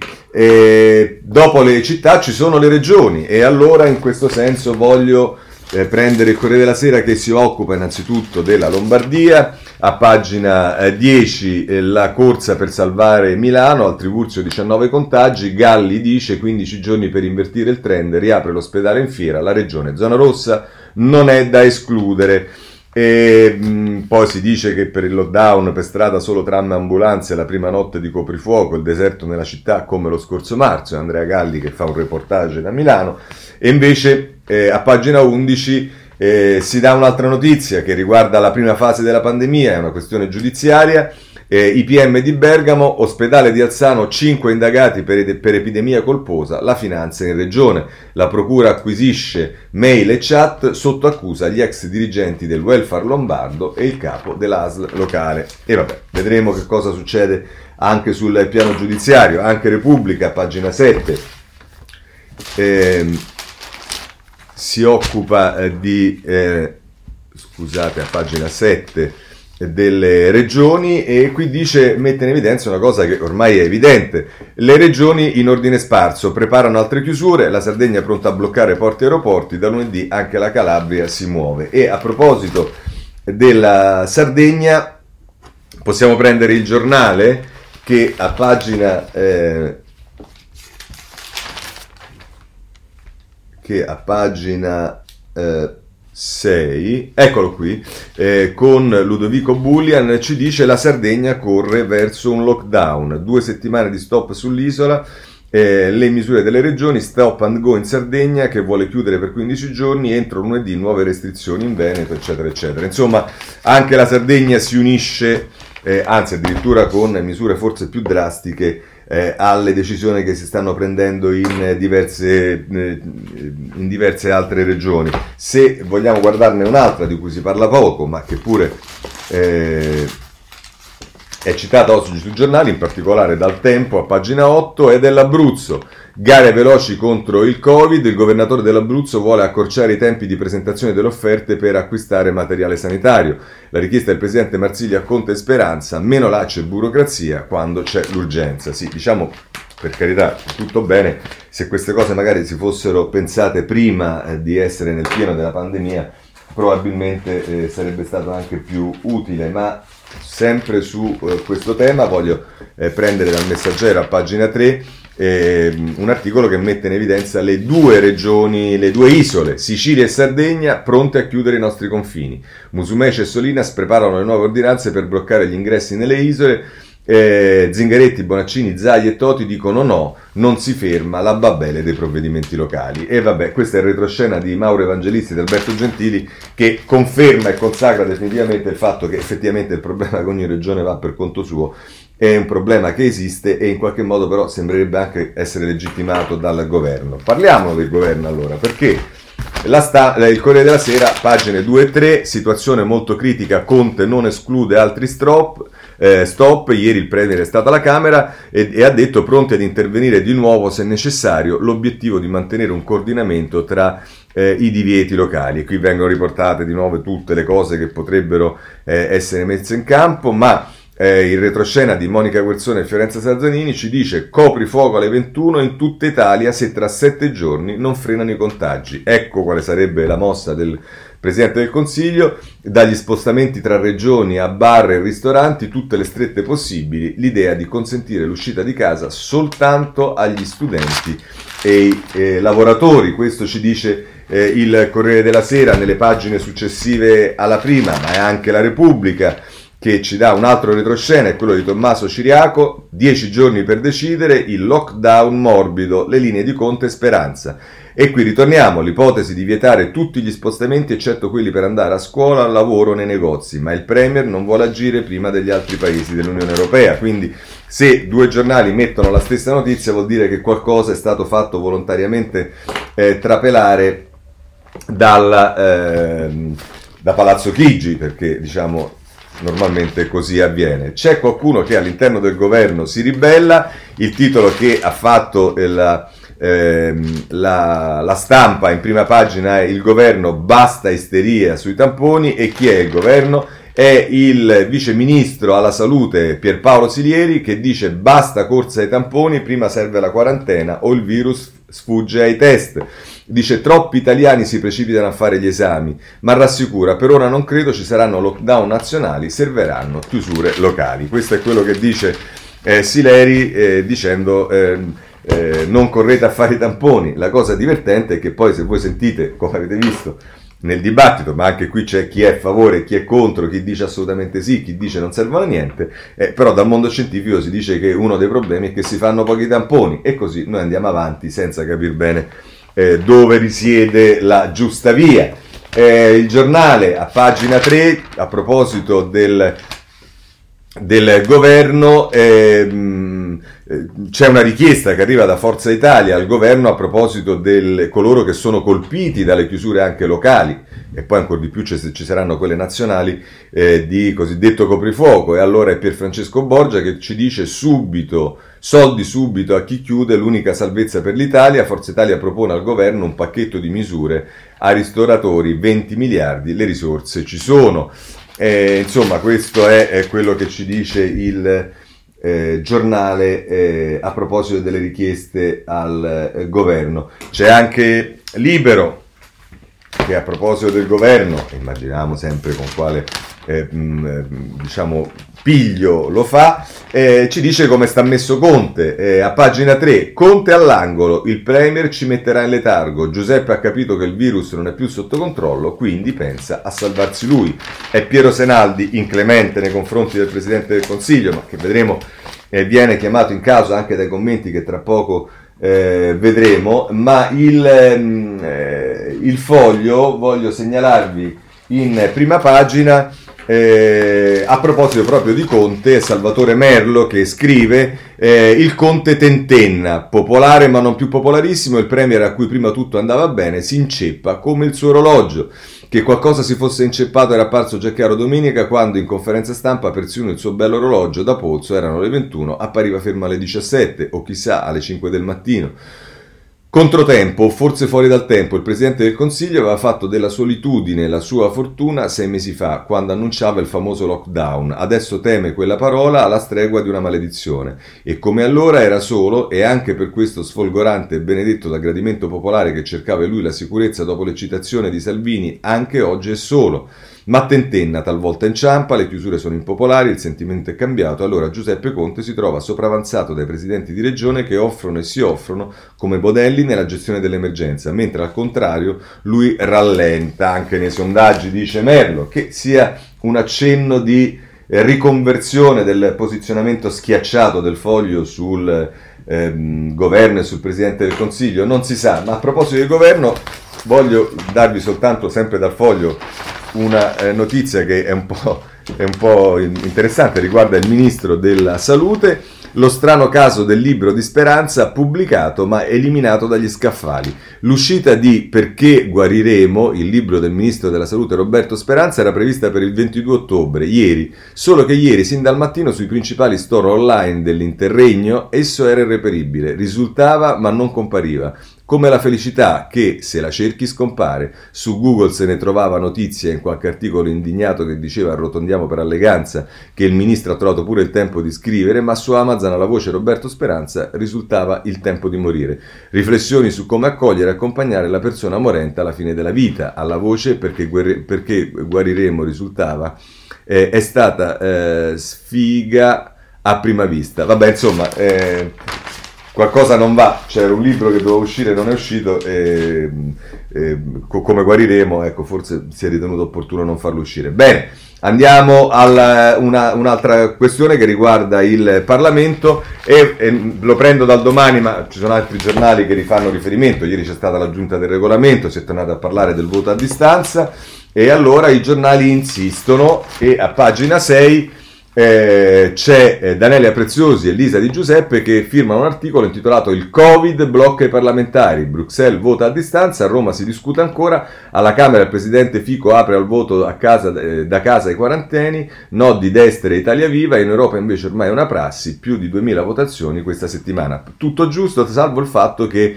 dopo le città ci sono le regioni e allora in questo senso voglio eh, prendere il Corriere della Sera che si occupa innanzitutto della Lombardia, a pagina eh, 10 eh, la corsa per salvare Milano, al Trivulzio 19 contagi, Galli dice 15 giorni per invertire il trend, riapre l'ospedale in fiera, la regione zona rossa non è da escludere. E mh, poi si dice che per il lockdown per strada solo tram e ambulanze la prima notte di coprifuoco, il deserto nella città come lo scorso marzo, Andrea Galli che fa un reportage da Milano e invece eh, a pagina 11 eh, si dà un'altra notizia che riguarda la prima fase della pandemia, è una questione giudiziaria. Eh, IPM di Bergamo, ospedale di Alzano, 5 indagati per, per, epidemia colposa, la finanza in regione. La procura acquisisce mail e chat sotto accusa gli ex dirigenti del welfare lombardo e il capo dell'ASL locale. E vabbè, vedremo che cosa succede anche sul piano giudiziario. Anche Repubblica, pagina 7. Eh, si occupa eh, di, eh, scusate, a pagina 7 delle regioni e qui dice, mette in evidenza una cosa che ormai è evidente. Le regioni in ordine sparso preparano altre chiusure, la Sardegna è pronta a bloccare porti e aeroporti, da lunedì anche la Calabria si muove. E a proposito della Sardegna, possiamo prendere il giornale che a pagina eh, che a pagina eh, 6, eccolo qui, eh, con Ludovico Bullian ci dice la Sardegna corre verso un lockdown, due settimane di stop sull'isola, eh, le misure delle regioni, stop and go in Sardegna che vuole chiudere per 15 giorni, entro lunedì nuove restrizioni in Veneto, eccetera, eccetera. Insomma, anche la Sardegna si unisce, eh, anzi addirittura con misure forse più drastiche eh, alle decisioni che si stanno prendendo in diverse, eh, in diverse altre regioni. Se vogliamo guardarne un'altra di cui si parla poco, ma che pure eh, è citata oggi sui giornali, in particolare dal Tempo a pagina 8, è dell'Abruzzo. Gare veloci contro il Covid, il governatore dell'Abruzzo vuole accorciare i tempi di presentazione delle offerte per acquistare materiale sanitario. La richiesta del presidente Marsiglia Conte Speranza, meno laccio e burocrazia quando c'è l'urgenza. Sì, diciamo per carità, tutto bene, se queste cose magari si fossero pensate prima eh, di essere nel pieno della pandemia, probabilmente eh, sarebbe stato anche più utile, ma sempre su eh, questo tema voglio eh, prendere dal messaggero a pagina 3 eh, un articolo che mette in evidenza le due regioni, le due isole, Sicilia e Sardegna, pronte a chiudere i nostri confini. Musumeci e Solinas preparano le nuove ordinanze per bloccare gli ingressi nelle isole. Eh, Zingaretti, Bonaccini, Zai e Toti dicono no, non si ferma la babele dei provvedimenti locali. E vabbè, questa è il retroscena di Mauro Evangelisti e Alberto Gentili che conferma e consacra definitivamente il fatto che effettivamente il problema che ogni regione va per conto suo è un problema che esiste e in qualche modo però sembrerebbe anche essere legittimato dal governo. Parliamo del governo allora, perché sta, il Corriere della Sera, pagine 2 e 3, situazione molto critica, Conte non esclude altri stop, eh, stop, ieri il Premier è stato alla Camera e, e ha detto pronti ad intervenire di nuovo se necessario, l'obiettivo di mantenere un coordinamento tra eh, i divieti locali. Qui vengono riportate di nuovo tutte le cose che potrebbero eh, essere messe in campo, ma eh, il retroscena di Monica Guerzone e Fiorenza Sarzanini ci dice copri fuoco alle 21 in tutta Italia se tra sette giorni non frenano i contagi. Ecco quale sarebbe la mossa del Presidente del Consiglio, dagli spostamenti tra regioni a bar e ristoranti, tutte le strette possibili, l'idea di consentire l'uscita di casa soltanto agli studenti e ai eh, lavoratori. Questo ci dice eh, il Corriere della Sera nelle pagine successive alla prima, ma è anche la Repubblica che ci dà un altro retroscena, è quello di Tommaso Ciriaco, 10 giorni per decidere, il lockdown morbido, le linee di Conte e Speranza. E qui ritorniamo all'ipotesi di vietare tutti gli spostamenti eccetto quelli per andare a scuola, al lavoro, nei negozi, ma il Premier non vuole agire prima degli altri paesi dell'Unione Europea, quindi se due giornali mettono la stessa notizia vuol dire che qualcosa è stato fatto volontariamente eh, trapelare dal, eh, da Palazzo Chigi, perché diciamo normalmente così avviene. C'è qualcuno che all'interno del governo si ribella, il titolo che ha fatto la, ehm, la, la, stampa in prima pagina è il governo basta isteria sui tamponi e chi è il governo? È il vice ministro alla salute Pierpaolo Silieri che dice basta corsa ai tamponi, prima serve la quarantena o il virus sfugge ai test. Dice troppi italiani si precipitano a fare gli esami, ma rassicura per ora non credo ci saranno lockdown nazionali, serviranno chiusure locali. Questo è quello che dice eh, Sileri eh, dicendo eh, eh, non correte a fare i tamponi. La cosa divertente è che poi se voi sentite, come avete visto, nel dibattito, ma anche qui c'è chi è a favore, chi è contro, chi dice assolutamente sì, chi dice non servono a niente, eh, però dal mondo scientifico si dice che uno dei problemi è che si fanno pochi tamponi e così noi andiamo avanti senza capire bene eh, dove risiede la giusta via. Eh, il giornale a pagina 3, a proposito del, del governo, ehm, eh, c'è una richiesta che arriva da Forza Italia al governo a proposito di coloro che sono colpiti dalle chiusure anche locali e poi ancora di più ci, ci saranno quelle nazionali eh, di cosiddetto coprifuoco e allora è Pier Francesco Borgia che ci dice subito soldi subito a chi chiude l'unica salvezza per l'Italia. Forza Italia propone al governo un pacchetto di misure a ristoratori. 20 miliardi le risorse ci sono. Eh, insomma questo è, è quello che ci dice il eh, giornale eh, a proposito delle richieste al eh, governo. C'è anche Libero che a proposito del governo, immaginiamo sempre con quale eh, mh, diciamo piglio lo fa, eh, ci dice come sta messo Conte. Eh, a pagina 3, Conte all'angolo, il Premier ci metterà in letargo. Giuseppe ha capito che il virus non è più sotto controllo, quindi pensa a salvarsi lui. È Piero Senaldi inclemente nei confronti del Presidente del Consiglio, ma che vedremo eh, viene chiamato in causa anche dai commenti che tra poco eh, vedremo, ma il, ehm, eh, il foglio voglio segnalarvi in prima pagina eh, a proposito proprio di Conte, Salvatore Merlo che scrive eh, il Conte tentenna, popolare ma non più popolarissimo, il premier a cui prima tutto andava bene si inceppa come il suo orologio. Che qualcosa si fosse inceppato era apparso già chiaro domenica quando in conferenza stampa persino il suo bello orologio da polso erano le 21, appariva fermo alle 17 o chissà alle 5 del mattino. Controtempo, forse fuori dal tempo, il Presidente del Consiglio aveva fatto della solitudine la sua fortuna sei mesi fa, quando annunciava il famoso lockdown. Adesso teme quella parola alla stregua di una maledizione. E come allora era solo, e anche per questo sfolgorante e benedetto da gradimento popolare che cercava lui la sicurezza dopo l'eccitazione di Salvini, anche oggi è solo. Ma tentenna, talvolta inciampa, le chiusure sono impopolari, il sentimento è cambiato, allora Giuseppe Conte si trova sopravanzato dai presidenti di regione che offrono e si offrono come modelli nella gestione dell'emergenza, mentre al contrario lui rallenta, anche nei sondaggi dice Merlo, che sia un accenno di riconversione del posizionamento schiacciato del foglio sul ehm, governo e sul Presidente del Consiglio, non si sa, ma a proposito del governo voglio darvi soltanto sempre dal foglio una eh, notizia che è un, è un po' interessante, riguarda il Ministro della Salute. Lo strano caso del libro di Speranza pubblicato ma eliminato dagli scaffali. L'uscita di Perché guariremo, il libro del ministro della salute Roberto Speranza, era prevista per il 22 ottobre, ieri, solo che ieri, sin dal mattino, sui principali store online dell'interregno, esso era irreperibile, risultava ma non compariva come la felicità che, se la cerchi, scompare. Su Google se ne trovava notizia in qualche articolo indignato che diceva arrotondiamo per alleganza che il ministro ha trovato pure il tempo di scrivere, ma su Amazon alla voce Roberto Speranza risultava il tempo di morire. Riflessioni su come accogliere e accompagnare la persona morente alla fine della vita. Alla voce perché, guerri- perché guariremo risultava eh, è stata eh, sfiga a prima vista. Vabbè, insomma... Eh, qualcosa non va, c'era un libro che doveva uscire non è uscito e, e come guariremo, ecco, forse si è ritenuto opportuno non farlo uscire. Bene, andiamo a una, un'altra questione che riguarda il Parlamento e, e, lo prendo dal domani, ma ci sono altri giornali che rifanno riferimento, ieri c'è stata la giunta del regolamento, si è tornato a parlare del voto a distanza e allora i giornali insistono e a pagina 6 eh, c'è eh, Danelia Preziosi e Lisa Di Giuseppe che firmano un articolo intitolato Il Covid blocca i parlamentari, Bruxelles vota a distanza, a Roma si discute ancora, alla Camera il Presidente Fico apre al voto casa, eh, da casa ai quaranteni, no di destra e Italia Viva, in Europa invece ormai è una prassi, più di 2000 votazioni questa settimana. Tutto giusto, salvo il fatto che...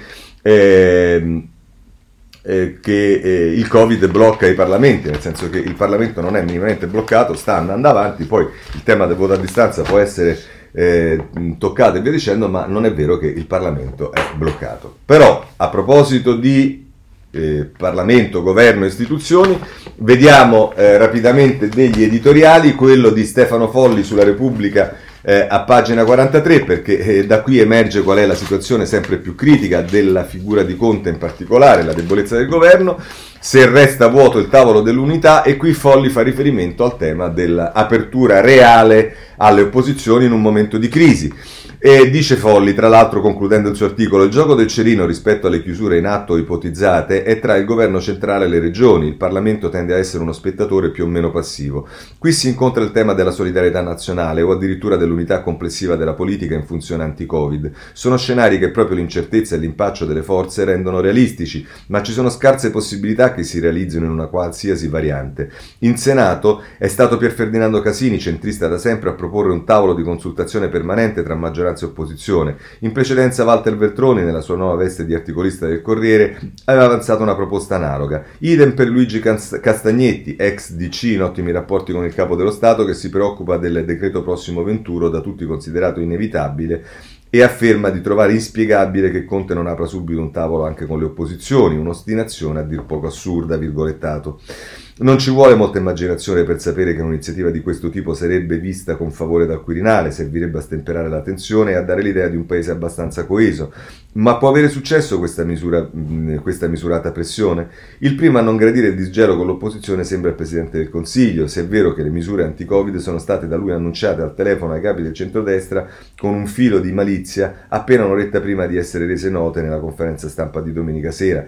Eh, che eh, il Covid blocca i parlamenti, nel senso che il Parlamento non è minimamente bloccato, sta andando avanti, poi il tema del voto a distanza può essere eh, toccato e via dicendo, ma non è vero che il Parlamento è bloccato. Però a proposito di eh, Parlamento, governo, istituzioni. Vediamo eh, rapidamente degli editoriali, quello di Stefano Folli sulla Repubblica eh, a pagina 43 perché eh, da qui emerge qual è la situazione sempre più critica della figura di Conte in particolare, la debolezza del governo, se resta vuoto il tavolo dell'unità e qui Folli fa riferimento al tema dell'apertura reale alle opposizioni in un momento di crisi. E dice Folli, tra l'altro concludendo il suo articolo, il gioco del cerino rispetto alle chiusure in atto ipotizzate è tra il governo centrale e le regioni, il Parlamento tende a essere uno spettatore più o meno passivo. Qui si incontra il tema della solidarietà nazionale o addirittura dell'unità complessiva della politica in funzione anti-Covid. Sono scenari che proprio l'incertezza e l'impaccio delle forze rendono realistici, ma ci sono scarse possibilità che si realizzino in una qualsiasi variante. In Senato è stato Pier Ferdinando Casini, centrista da sempre, a proporre un tavolo di consultazione permanente tra maggioranza maggioranza e opposizione. In precedenza Walter Veltroni, nella sua nuova veste di articolista del Corriere, aveva avanzato una proposta analoga. Idem per Luigi Castagnetti, ex DC in ottimi rapporti con il capo dello Stato, che si preoccupa del decreto prossimo venturo, da tutti considerato inevitabile, e afferma di trovare inspiegabile che Conte non apra subito un tavolo anche con le opposizioni, un'ostinazione a dir poco assurda, virgolettato. Non ci vuole molta immaginazione per sapere che un'iniziativa di questo tipo sarebbe vista con favore dal Quirinale, servirebbe a stemperare la tensione e a dare l'idea di un paese abbastanza coeso. Ma può avere successo questa, misura, questa misurata pressione? Il primo a non gradire il disgelo con l'opposizione sembra il Presidente del Consiglio, se è vero che le misure anti-Covid sono state da lui annunciate al telefono ai capi del centrodestra con un filo di malizia appena un'oretta prima di essere rese note nella conferenza stampa di domenica sera.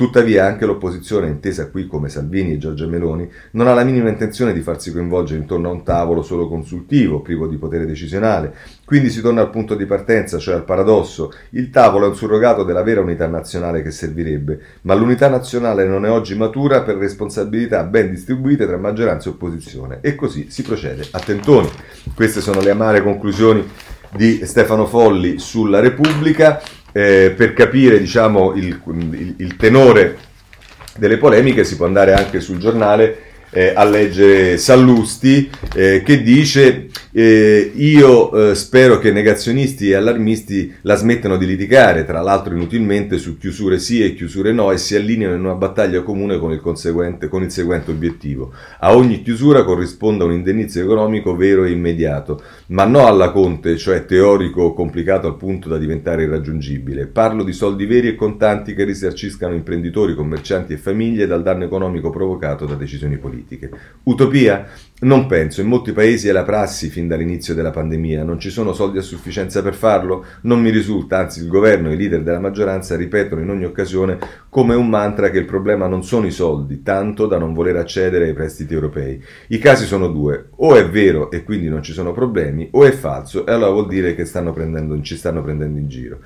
Tuttavia anche l'opposizione, intesa qui come Salvini e Giorgia Meloni, non ha la minima intenzione di farsi coinvolgere intorno a un tavolo solo consultivo, privo di potere decisionale. Quindi si torna al punto di partenza, cioè al paradosso. Il tavolo è un surrogato della vera unità nazionale che servirebbe, ma l'unità nazionale non è oggi matura per responsabilità ben distribuite tra maggioranza e opposizione. E così si procede a tentoni. Queste sono le amare conclusioni di Stefano Folli sulla Repubblica eh, per capire diciamo, il, il, il, tenore delle polemiche si può andare anche sul giornale eh, a leggere Sallusti eh, che dice eh, io eh, spero che negazionisti e allarmisti la smettano di litigare, tra l'altro inutilmente, su chiusure sì e chiusure no e si allineano in una battaglia comune con il, con il seguente obiettivo. A ogni chiusura corrisponda un indennizzo economico vero e immediato, ma no alla Conte, cioè teorico complicato al punto da diventare irraggiungibile. Parlo di soldi veri e contanti che risarciscano imprenditori, commercianti e famiglie dal danno economico provocato da decisioni politiche. Utopia? Non penso, in molti paesi è la prassi fin dall'inizio della pandemia, non ci sono soldi a sufficienza per farlo? Non mi risulta, anzi il governo e i leader della maggioranza ripetono in ogni occasione come un mantra che il problema non sono i soldi, tanto da non voler accedere ai prestiti europei. I casi sono due, o è vero e quindi non ci sono problemi, o è falso e allora vuol dire che stanno prendendo, ci stanno prendendo in giro.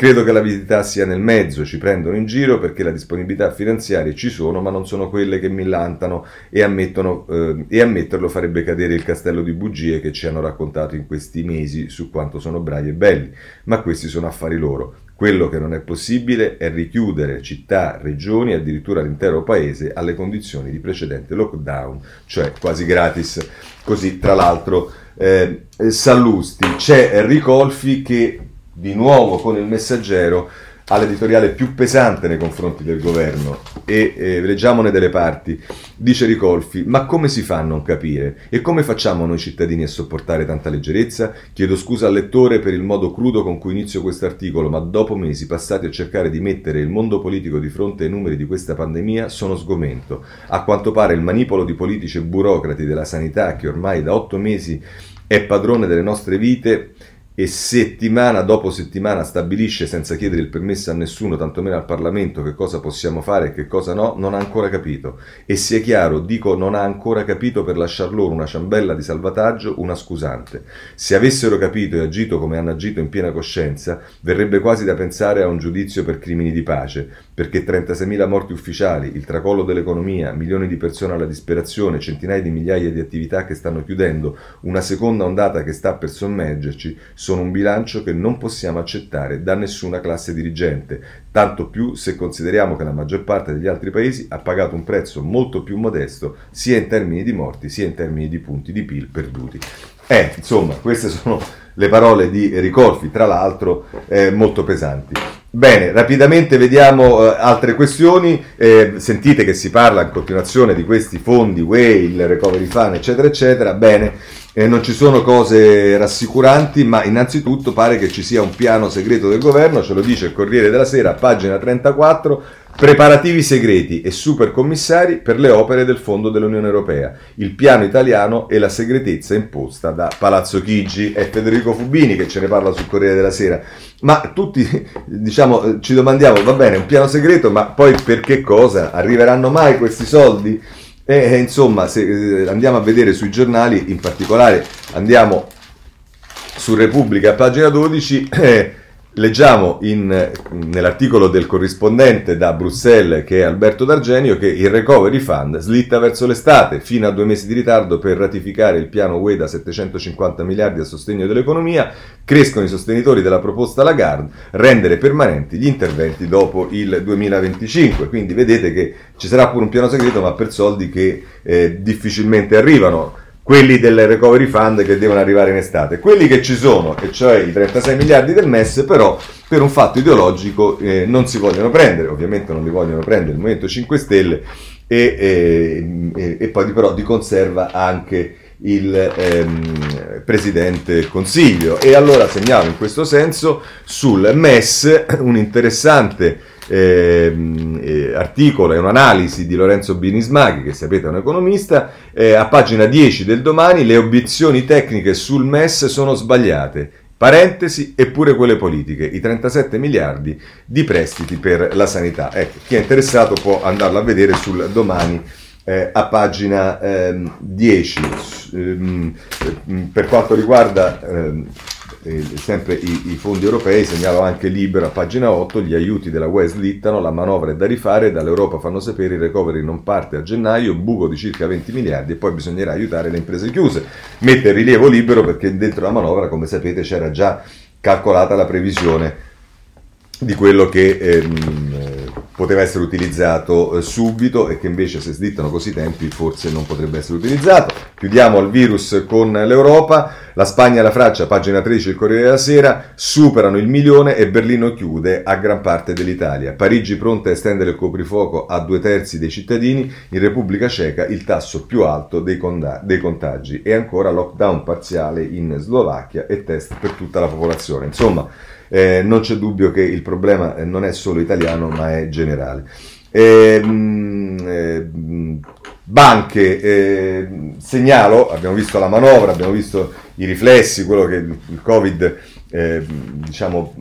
Credo che la visita sia nel mezzo, ci prendono in giro perché la disponibilità finanziaria ci sono, ma non sono quelle che millantano e, ammettono, eh, e ammetterlo farebbe cadere il castello di bugie che ci hanno raccontato in questi mesi su quanto sono bravi e belli. Ma questi sono affari loro. Quello che non è possibile è richiudere città, regioni addirittura l'intero paese alle condizioni di precedente lockdown, cioè quasi gratis. Così, tra l'altro, eh, Sallusti, c'è Enrico Olfi che di nuovo con il messaggero all'editoriale più pesante nei confronti del governo e eh, leggiamone delle parti. Dice Ricolfi, ma come si fa a non capire? E come facciamo noi cittadini a sopportare tanta leggerezza? Chiedo scusa al lettore per il modo crudo con cui inizio questo articolo, ma dopo mesi passati a cercare di mettere il mondo politico di fronte ai numeri di questa pandemia sono sgomento. A quanto pare il manipolo di politici e burocrati della sanità che ormai da otto mesi è padrone delle nostre vite e settimana dopo settimana stabilisce senza chiedere il permesso a nessuno, tantomeno al Parlamento, che cosa possiamo fare e che cosa no, non ha ancora capito. E sia chiaro, dico non ha ancora capito per lasciar loro una ciambella di salvataggio, una scusante. Se avessero capito e agito come hanno agito in piena coscienza, verrebbe quasi da pensare a un giudizio per crimini di pace, perché 36.000 morti ufficiali, il tracollo dell'economia, milioni di persone alla disperazione, centinaia di migliaia di attività che stanno chiudendo, una seconda ondata che sta per sommergerci, sono un bilancio che non possiamo accettare da nessuna classe dirigente, tanto più se consideriamo che la maggior parte degli altri paesi ha pagato un prezzo molto più modesto sia in termini di morti sia in termini di punti di PIL perduti. Eh, insomma, queste sono le parole di Ricolfi, tra l'altro eh, molto pesanti. Bene, rapidamente vediamo eh, altre questioni. Eh, sentite che si parla in continuazione di questi fondi, Way, il Recovery Fund, eccetera, eccetera. Bene, eh, non ci sono cose rassicuranti, ma innanzitutto pare che ci sia un piano segreto del governo, ce lo dice il Corriere della Sera, pagina 34, preparativi segreti e supercommissari per le opere del Fondo dell'Unione Europea, il piano italiano e la segretezza imposta da Palazzo Chigi. È Federico Fubini che ce ne parla sul Corriere della Sera. Ma tutti diciamo, ci domandiamo, va bene, un piano segreto, ma poi per che cosa? Arriveranno mai questi soldi? E, e insomma, se eh, andiamo a vedere sui giornali, in particolare andiamo su Repubblica, pagina 12, [clears throat] eh, Leggiamo in, nell'articolo del corrispondente da Bruxelles, che è Alberto D'Argenio, che il Recovery Fund slitta verso l'estate, fino a due mesi di ritardo per ratificare il piano UE da 750 miliardi a sostegno dell'economia, crescono i sostenitori della proposta Lagarde, rendere permanenti gli interventi dopo il 2025. Quindi vedete che ci sarà pure un piano segreto, ma per soldi che eh, difficilmente arrivano quelli del recovery fund che devono arrivare in estate. Quelli che ci sono, e cioè i 36 miliardi del MES, però per un fatto ideologico eh, non si vogliono prendere, ovviamente non li vogliono prendere il Movimento 5 Stelle e, e, e poi però di conserva anche il ehm, Presidente del Consiglio. E allora segniamo in questo senso sul MES un interessante Ehm, eh, articolo e un'analisi di Lorenzo Binismaghi, che sapete è un economista, eh, a pagina 10 del domani le obiezioni tecniche sul MES sono sbagliate. Parentesi, eppure quelle politiche, i 37 miliardi di prestiti per la sanità. Ecco, chi è interessato può andarlo a vedere sul domani eh, a pagina eh, 10. Ehm, per quanto riguarda ehm, eh, sempre i, i, fondi europei, segnalo anche libero a pagina 8, gli aiuti della UE slittano, la manovra è da rifare, dall'Europa fanno sapere il recovery non parte a gennaio, buco di circa 20 miliardi e poi bisognerà aiutare le imprese chiuse. Mette il rilievo libero perché dentro la manovra, come sapete, c'era già calcolata la previsione di quello che ehm, poteva essere utilizzato eh, subito e che invece se slittano così i tempi forse non potrebbe essere utilizzato. Chiudiamo al virus con l'Europa, la Spagna e la Francia, pagina 13 il Corriere della Sera, superano il milione e Berlino chiude a gran parte dell'Italia. Parigi pronta a estendere il coprifuoco a due terzi dei cittadini, in Repubblica Ceca il tasso più alto dei, conda- dei contagi e ancora lockdown parziale in Slovacchia e test per tutta la popolazione. Insomma, eh, non c'è dubbio che il problema eh, non è solo italiano ma è generale. Eh, eh, banche, eh, segnalo, abbiamo visto la manovra, abbiamo visto i riflessi, quello che il Covid eh, diciamo,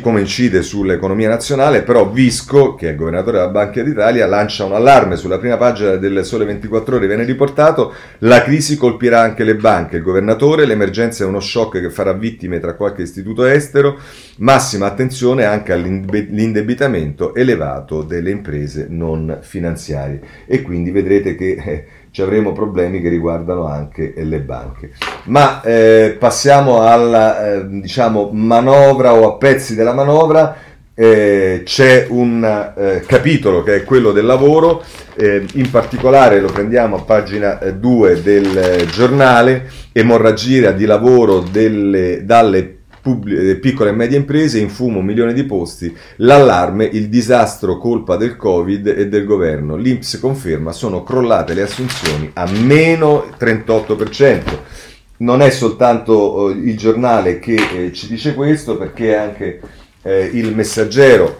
come incide sull'economia nazionale, però Visco, che è governatore della Banca d'Italia, lancia un allarme sulla prima pagina del Sole 24 Ore, viene riportato, la crisi colpirà anche le banche, il governatore, l'emergenza è uno shock che farà vittime tra qualche istituto estero, massima attenzione anche all'indebitamento elevato delle imprese non finanziarie e quindi vedrete che... Eh, ci avremo problemi che riguardano anche le banche. Ma eh, passiamo alla eh, diciamo, manovra o a pezzi della manovra. Eh, c'è un eh, capitolo che è quello del lavoro, eh, in particolare lo prendiamo a pagina 2 eh, del giornale, emorragia di lavoro delle, dalle pubbliche, piccole e medie imprese, in fumo un milione di posti, l'allarme, il disastro colpa del Covid e del governo. L'Inps conferma sono crollate le assunzioni a meno 38%. Non è soltanto eh, il giornale che eh, ci dice questo, perché anche eh, il messaggero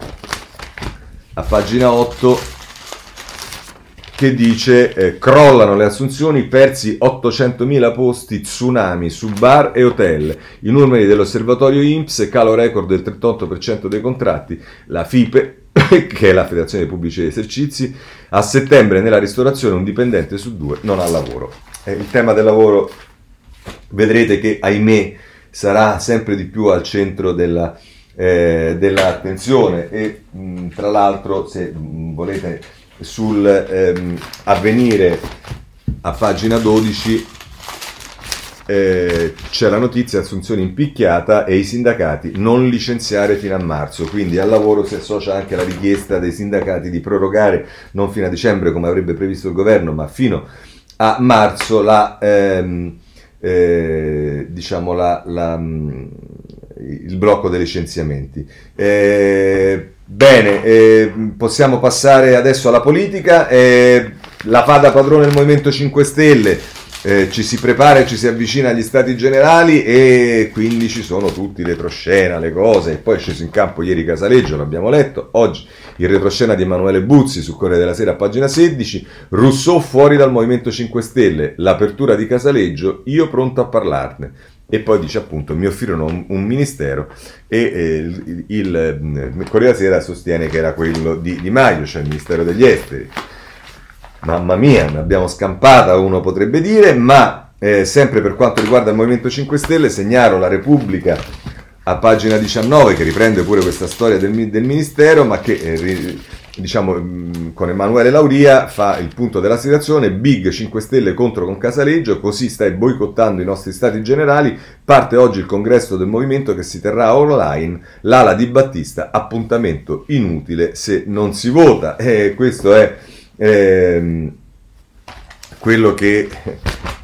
a pagina 8 che dice eh, crollano le assunzioni, persi 800.000 posti, tsunami su bar e hotel. I numeri dell'osservatorio INPS, calo record del 38% dei contratti, la FIPE, [coughs] che è la Federazione dei Pubblici Esercizi, a settembre nella ristorazione un dipendente su due non ha lavoro. Eh, il tema del lavoro vedrete che ahimè sarà sempre di più al centro della, eh, dell'attenzione e mh, tra l'altro se mh, volete sul ehm, avvenire a pagina 12 eh, c'è la notizia assunzione impicchiata e i sindacati non licenziare fino a marzo, quindi al lavoro si associa anche la richiesta dei sindacati di prorogare non fino a dicembre come avrebbe previsto il governo, ma fino a marzo la, ehm, eh, diciamo la, la, mm, il blocco dei licenziamenti. Eh, Bene, eh, possiamo passare adesso alla politica. Eh, la fa da padrone il Movimento 5 Stelle, eh, ci si prepara e ci si avvicina agli stati generali e quindi ci sono tutti retroscena, le cose. E poi è sceso in campo ieri Casaleggio, l'abbiamo letto. Oggi il retroscena di Emanuele Buzzi su Corriere della Sera, pagina 16. Rousseau fuori dal Movimento 5 Stelle, l'apertura di Casaleggio, io pronto a parlarne e poi dice appunto mi offrirono un, un ministero e eh, il, il, il, Corriere Sera sostiene che era quello di, di Maio, cioè il Ministero degli Esteri. Mamma mia, ne abbiamo scampata, uno potrebbe dire, ma eh, sempre per quanto riguarda il Movimento 5 Stelle, segnalo la Repubblica a pagina 19 che riprende pure questa storia del, del Ministero, ma che eh, diciamo, mm, con Emanuele Lauria fa il punto della situazione, Big 5 Stelle contro con Casaleggio, così stai boicottando i nostri stati generali, parte oggi il congresso del movimento che si terrà online, l'ala di Battista, appuntamento inutile se non si vota. E questo è ehm, quello che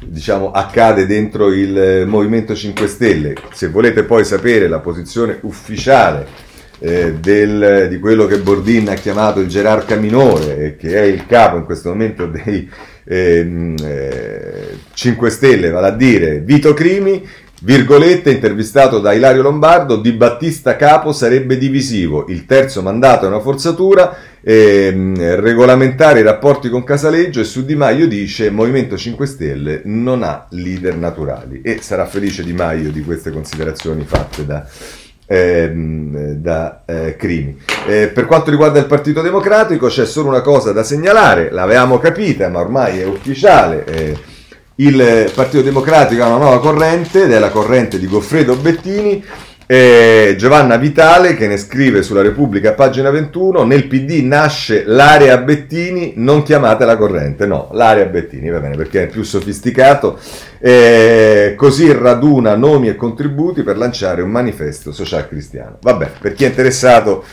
diciamo, accade dentro il Movimento 5 Stelle. Se volete poi sapere la posizione ufficiale eh, del, di quello che Bordin ha chiamato il gerarca minore, che è il capo in questo momento dei ehm, eh, 5 Stelle, vale a dire Vito Crimi, virgolette, intervistato da Ilario Lombardo, Di Battista capo sarebbe divisivo, il terzo mandato è una forzatura ehm, regolamentare i rapporti con Casaleggio e su Di Maio dice Movimento 5 Stelle non ha leader naturali. E sarà felice Di Maio di queste considerazioni fatte da ehm, da eh, Crimi. Eh, per quanto riguarda il Partito Democratico c'è solo una cosa da segnalare, l'avevamo capita ma ormai è ufficiale. Eh, il Partito Democratico ha una nuova corrente ed è la corrente di Goffredo Bettini eh, Giovanna Vitale che ne scrive sulla Repubblica, pagina 21, nel PD nasce l'area Bettini, non chiamate la corrente, no, l'area Bettini, va bene, perché è più sofisticato, eh, così raduna nomi e contributi per lanciare un manifesto social cristiano. Vabbè, per chi è interessato,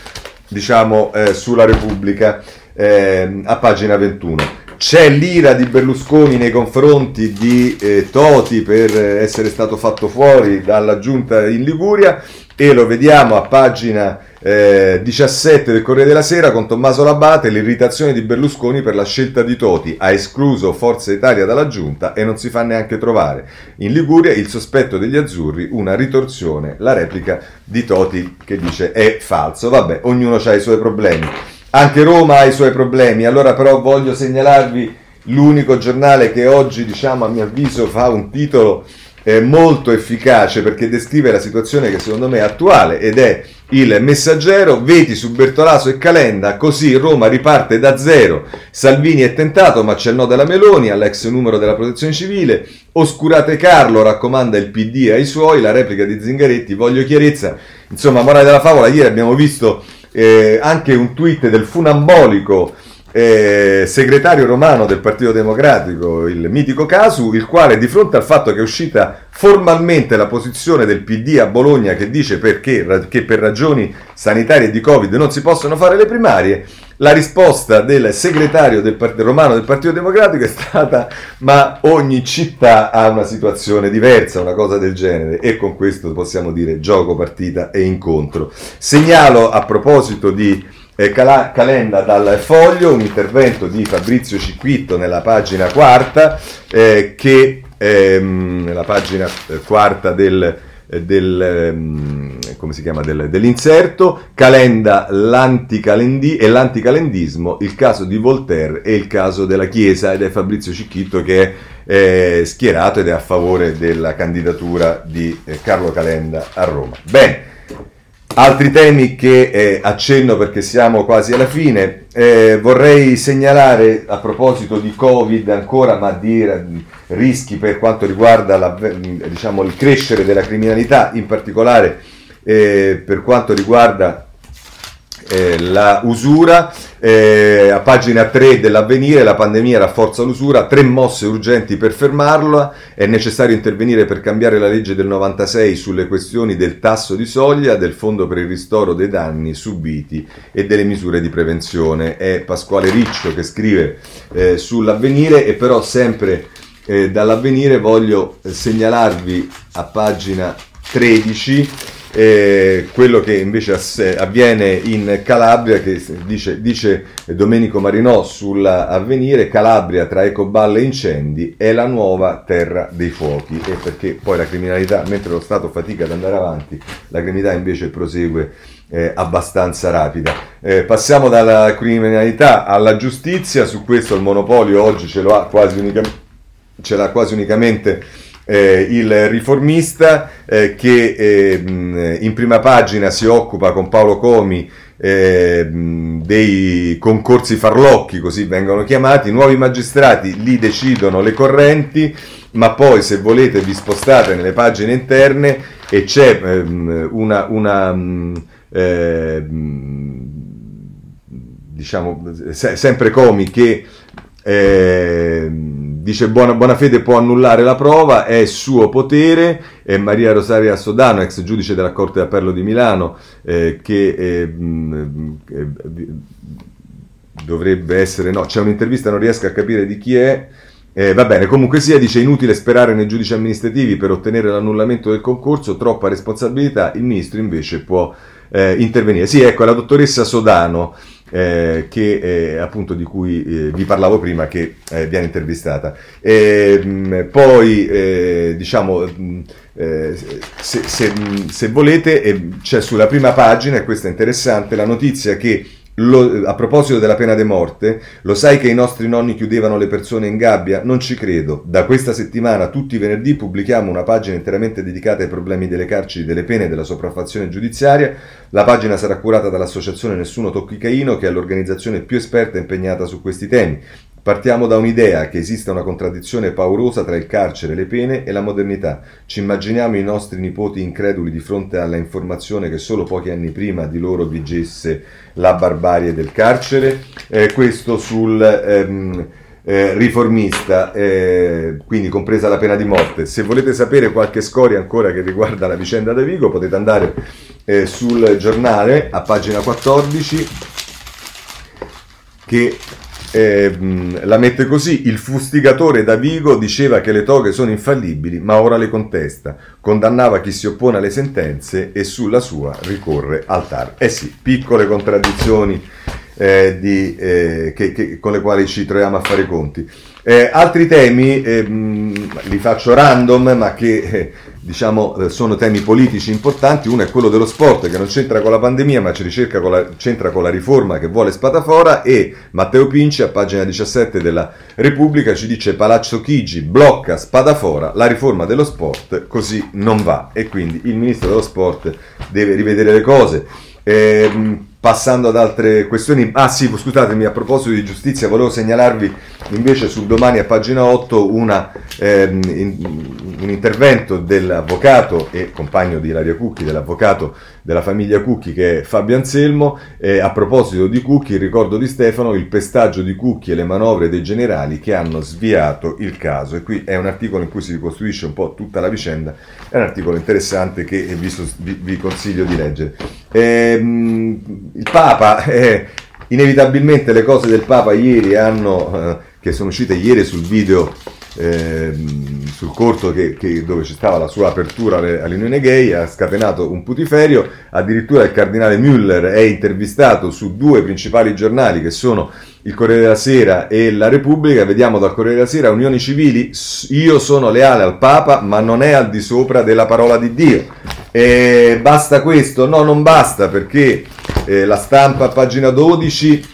diciamo, eh, sulla Repubblica, ehm, a pagina 21 c'è l'ira di Berlusconi nei confronti di eh, Toti per essere stato fatto fuori dalla giunta in Liguria e lo vediamo a pagina eh, 17 del Corriere della Sera con Tommaso Labate l'irritazione di Berlusconi per la scelta di Toti. Ha escluso Forza Italia dalla giunta e non si fa neanche trovare. In Liguria il sospetto degli azzurri una ritorsione. La replica di Toti che dice è falso. Vabbè ognuno ha i suoi problemi anche Roma ha i suoi problemi, allora però voglio segnalarvi l'unico giornale che oggi, diciamo, a mio avviso fa un titolo eh, molto efficace perché descrive la situazione che secondo me è attuale ed è il messaggero, veti su Bertolaso e Calenda, così Roma riparte da zero, Salvini è tentato ma c'è il no della Meloni, all'ex numero della protezione civile, oscurate Carlo, raccomanda il PD ai suoi, la replica di Zingaretti, voglio chiarezza, insomma morale della favola, ieri abbiamo visto eh, anche un tweet del funambolico eh, segretario romano del Partito Democratico, il mitico Casu, il quale di fronte al fatto che è uscita formalmente la posizione del PD a Bologna che dice perché, che per ragioni sanitarie di Covid non si possono fare le primarie, la risposta del segretario del part- romano del Partito Democratico è stata ma ogni città ha una situazione diversa, una cosa del genere e con questo possiamo dire gioco, partita e incontro. Segnalo a proposito di eh, Cal- Calenda dal foglio, un intervento di Fabrizio Cicquitto nella pagina quarta, eh, che ehm, nella pagina eh, quarta del, eh, del, ehm, come si chiama, del, dell'inserto, Calenda l'anticalendi- e l'anticalendismo, il caso di Voltaire e il caso della Chiesa, ed è Fabrizio Cicchitto che è eh, schierato ed è a favore della candidatura di eh, Carlo Calenda a Roma. Bene. Altri temi che eh, accenno perché siamo quasi alla fine, eh, vorrei segnalare a proposito di Covid ancora, ma di rischi per quanto riguarda la, diciamo, il crescere della criminalità, in particolare eh, per quanto riguarda eh, la usura. Eh, a pagina 3 dell'avvenire la pandemia rafforza l'usura, tre mosse urgenti per fermarla, è necessario intervenire per cambiare la legge del 96 sulle questioni del tasso di soglia, del fondo per il ristoro dei danni subiti e delle misure di prevenzione. È Pasquale Riccio che scrive eh, sull'avvenire e però sempre eh, dall'avvenire voglio segnalarvi a pagina 13 eh, quello che invece avviene in Calabria, che dice, dice Domenico Marinò sull'avvenire, Calabria tra ecoballe e incendi è la nuova terra dei fuochi, e perché poi la criminalità, mentre lo Stato fatica ad andare avanti, la criminalità invece prosegue eh, abbastanza rapida. Eh, passiamo dalla criminalità alla giustizia, su questo il monopolio oggi ce, lo quasi unicamente, ce l'ha quasi unicamente eh, il riformista eh, che eh, in prima pagina si occupa con Paolo Comi eh, dei concorsi farlocchi, così vengono chiamati, nuovi magistrati li decidono le correnti, ma poi se volete vi spostate nelle pagine interne e c'è ehm, una, una eh, diciamo se, sempre Comi che eh, dice buona, buona, fede può annullare la prova, è suo potere, è Maria Rosaria Sodano, ex giudice della Corte d'Appello di Milano, eh, che eh, mh, eh, dovrebbe essere, no, c'è un'intervista, non riesco a capire di chi è, eh, va bene, comunque sia, dice inutile sperare nei giudici amministrativi per ottenere l'annullamento del concorso, troppa responsabilità, il ministro invece può eh, intervenire. Sì, ecco, la dottoressa Sodano eh, che, eh, appunto di cui eh, vi parlavo prima che eh, viene intervistata. Mh, mm, poi eh, diciamo mh, mm, eh, se, se, se, volete c'è sulla prima pagina, e questa è interessante, la notizia che lo, a proposito della pena di morte, lo sai che i nostri nonni chiudevano le persone in gabbia? Non ci credo. Da questa settimana, tutti i venerdì, pubblichiamo una pagina interamente dedicata ai problemi delle carceri, delle pene e della sopraffazione giudiziaria. La pagina sarà curata dall'associazione Nessuno Tocchi Caino, che è l'organizzazione più esperta e impegnata su questi temi. Partiamo da un'idea che esista una contraddizione paurosa tra il carcere, le pene e la modernità. Ci immaginiamo i nostri nipoti increduli di fronte alla informazione che solo pochi anni prima di loro vigesse la barbarie del carcere. Eh, questo sul ehm, eh, riformista, eh, quindi compresa la pena di morte. Se volete sapere qualche scoria ancora che riguarda la vicenda da Vigo, potete andare eh, sul giornale a pagina 14 che eh, la mette così, il fustigatore da Vigo diceva che le toghe sono infallibili, ma ora le contesta, condannava chi si oppone alle sentenze e sulla sua ricorre al TAR. Eh sì, piccole contraddizioni eh, di, eh, che, che, con le quali ci troviamo a fare i conti. Eh, altri temi, ehm, li faccio random, ma che eh, diciamo, eh, sono temi politici importanti. Uno è quello dello sport, che non c'entra con la pandemia, ma con la, c'entra con la riforma che vuole Spadafora. E Matteo Pinci, a pagina 17 della Repubblica, ci dice Palazzo Chigi blocca Spadafora, la riforma dello sport così non va. E quindi il ministro dello sport deve rivedere le cose. Eh, Passando ad altre questioni, ah sì, scusatemi, a proposito di giustizia, volevo segnalarvi invece sul domani a pagina 8 una, ehm, in, un intervento dell'avvocato e compagno di Ilaria Cucchi, dell'avvocato della famiglia Cucchi che è Fabio Anselmo, eh, a proposito di Cucchi, il ricordo di Stefano, il pestaggio di Cucchi e le manovre dei generali che hanno sviato il caso. E qui è un articolo in cui si ricostruisce un po' tutta la vicenda, è un articolo interessante che vi, vi, vi consiglio di leggere. Ehm, il Papa, eh, inevitabilmente le cose del Papa ieri hanno, eh, che sono uscite ieri sul video, eh, sul corto che, che, dove ci stava la sua apertura all'Unione Gay, ha scatenato un putiferio, addirittura il cardinale Müller è intervistato su due principali giornali che sono il Corriere della Sera e la Repubblica, vediamo dal Corriere della Sera, unioni civili, io sono leale al Papa, ma non è al di sopra della parola di Dio. E basta questo? No, non basta perché eh, la stampa, pagina 12,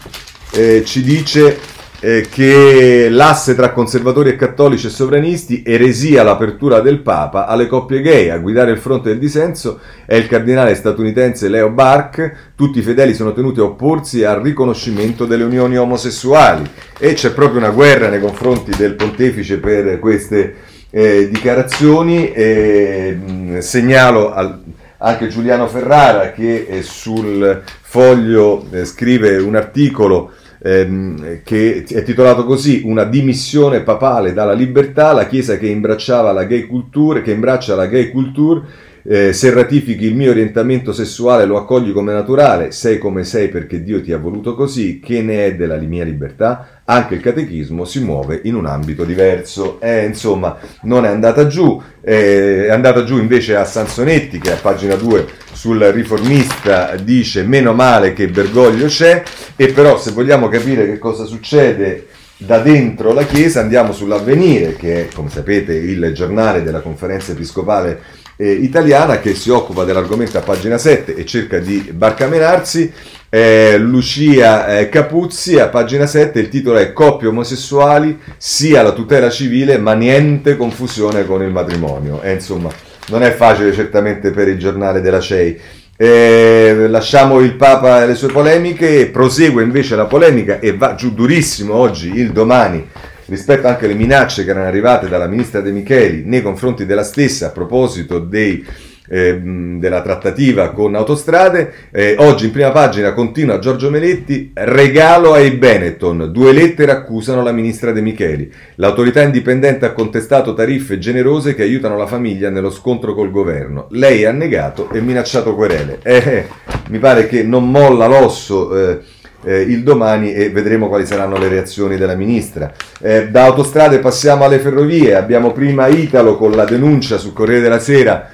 eh, ci dice eh, che l'asse tra conservatori e cattolici e sovranisti, eresia l'apertura del Papa alle coppie gay. A guidare il fronte del dissenso è il cardinale statunitense Leo Bark. Tutti i fedeli sono tenuti a opporsi al riconoscimento delle unioni omosessuali e c'è proprio una guerra nei confronti del pontefice per queste eh, dichiarazioni. segnalo al, anche Giuliano Ferrara che eh, sul foglio eh, scrive un articolo ehm, che è titolato così Una dimissione papale dalla libertà, la Chiesa che imbracciava la gay culture, che imbraccia la gay culture eh, se ratifichi il mio orientamento sessuale lo accogli come naturale, sei come sei perché Dio ti ha voluto così, che ne è della mia libertà? Anche il catechismo si muove in un ambito diverso. Eh, insomma, non è andata giù, eh, è andata giù invece a Sansonetti che a pagina 2 sul riformista dice meno male che Bergoglio c'è, e però se vogliamo capire che cosa succede da dentro la Chiesa andiamo sull'avvenire, che è, come sapete, il giornale della conferenza episcopale eh, italiana che si occupa dell'argomento a pagina 7 e cerca di barcamenarsi. Eh, Lucia eh, Capuzzi a pagina 7 il titolo è Coppie omosessuali sia la tutela civile ma niente confusione con il matrimonio. E insomma non è facile certamente per il giornale della CEI. Eh, lasciamo il Papa e le sue polemiche prosegue invece la polemica e va giù durissimo oggi il domani rispetto anche alle minacce che erano arrivate dalla ministra De Micheli nei confronti della stessa a proposito dei, eh, della trattativa con Autostrade. Eh, oggi in prima pagina continua Giorgio Meletti, regalo ai Benetton, due lettere accusano la ministra De Micheli. L'autorità indipendente ha contestato tariffe generose che aiutano la famiglia nello scontro col governo. Lei ha negato e minacciato querele. Eh, mi pare che non molla l'osso eh, eh, il domani e vedremo quali saranno le reazioni della ministra. Eh, da autostrade passiamo alle ferrovie, abbiamo prima Italo con la denuncia sul Corriere della Sera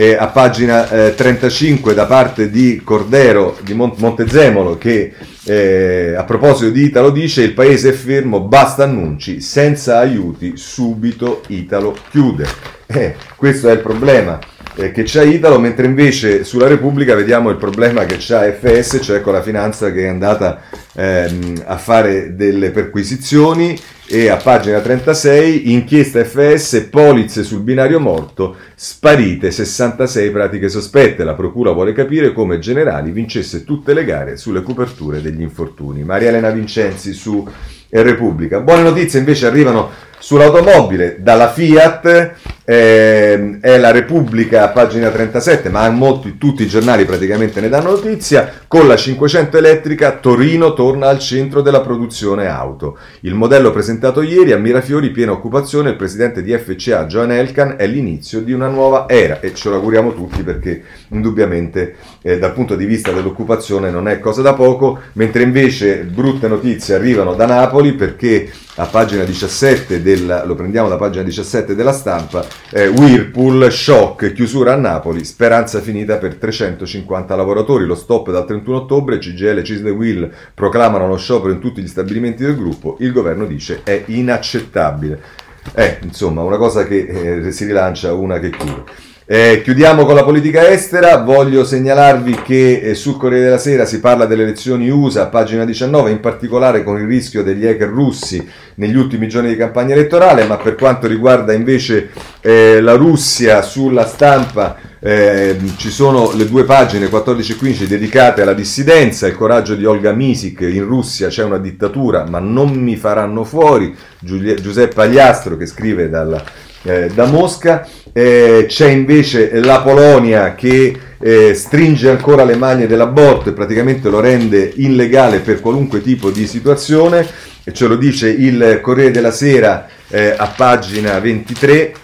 eh, a pagina 35 da parte di Cordero di Mont- Montezemolo che eh, a proposito di Italo dice il paese è fermo, basta annunci, senza aiuti subito Italo chiude. Eh, questo è il problema eh, che c'ha Italo, mentre invece sulla Repubblica vediamo il problema che c'ha FS, cioè con la finanza che è andata ehm, a fare delle perquisizioni e a pagina 36 inchiesta FS, polizze sul binario morto, sparite 66 pratiche sospette. La procura vuole capire come Generali vincesse tutte le gare sulle coperture degli infortuni. Maria Elena Vincenzi su Repubblica. Buone notizie invece arrivano Sull'automobile, dalla Fiat, eh, è la Repubblica, pagina 37, ma molti, tutti i giornali praticamente ne danno notizia, con la 500 elettrica Torino torna al centro della produzione auto. Il modello presentato ieri a Mirafiori, piena occupazione, il presidente di FCA, Joan Elkan, è l'inizio di una nuova era. E ce lo auguriamo tutti perché indubbiamente eh, dal punto di vista dell'occupazione non è cosa da poco, mentre invece brutte notizie arrivano da Napoli perché a pagina 17 del, lo prendiamo da pagina 17 della stampa, eh, Whirlpool, shock, chiusura a Napoli, speranza finita per 350 lavoratori, lo stop dal 31 ottobre, CGL, Cisle Will proclamano lo sciopero in tutti gli stabilimenti del gruppo, il governo dice è inaccettabile. Eh, insomma, una cosa che eh, si rilancia, una che chiude. Eh, chiudiamo con la politica estera, voglio segnalarvi che eh, sul Corriere della Sera si parla delle elezioni USA, pagina 19, in particolare con il rischio degli hacker russi negli ultimi giorni di campagna elettorale, ma per quanto riguarda invece eh, la Russia sulla stampa eh, ci sono le due pagine 14 e 15 dedicate alla dissidenza, il coraggio di Olga Misik, in Russia c'è una dittatura ma non mi faranno fuori, Giuseppe Agliastro che scrive dalla eh, da Mosca, eh, c'è invece la Polonia che eh, stringe ancora le maglie dell'aborto e praticamente lo rende illegale per qualunque tipo di situazione, e ce lo dice il Corriere della Sera eh, a pagina 23.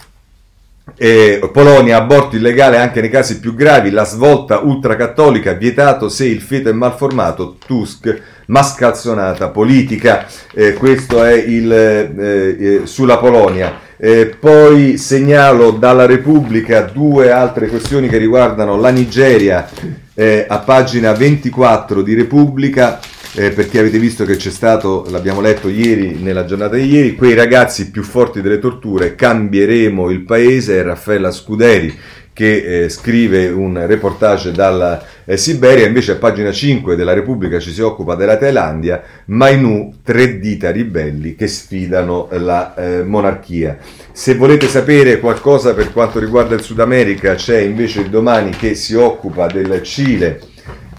Eh, Polonia, aborto illegale anche nei casi più gravi, la svolta ultracattolica, vietato se il feto è malformato, Tusk, mascalzonata politica, eh, questo è il, eh, eh sulla Polonia. Eh, poi segnalo dalla Repubblica due altre questioni che riguardano la Nigeria eh, a pagina 24 di Repubblica. Eh, perché avete visto che c'è stato, l'abbiamo letto ieri, nella giornata di ieri, quei ragazzi più forti delle torture, cambieremo il paese, Raffaella Scuderi che eh, scrive un reportage dalla eh, Siberia, invece a pagina 5 della Repubblica ci si occupa della Thailandia, Mainu, tre dita ribelli che sfidano la eh, monarchia. Se volete sapere qualcosa per quanto riguarda il Sud America, c'è invece il domani che si occupa del Cile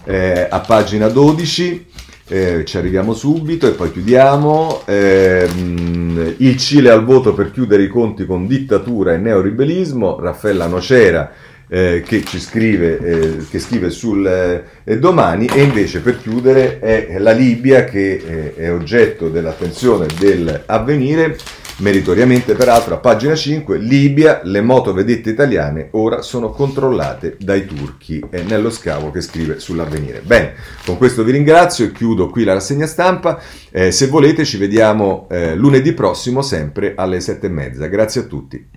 eh, a pagina 12 eh, ci arriviamo subito e poi chiudiamo. Eh, il Cile al voto per chiudere i conti con dittatura e neoribelismo. Raffaella Nocera eh, che ci scrive, eh, che scrive sul eh, domani e invece per chiudere è la Libia che eh, è oggetto dell'attenzione dell'avvenire Meritoriamente, peraltro, a pagina 5, Libia, le motovedette italiane ora sono controllate dai turchi. È nello scavo che scrive sull'avvenire. Bene, con questo vi ringrazio e chiudo qui la rassegna stampa. Eh, se volete ci vediamo eh, lunedì prossimo, sempre alle sette e mezza. Grazie a tutti.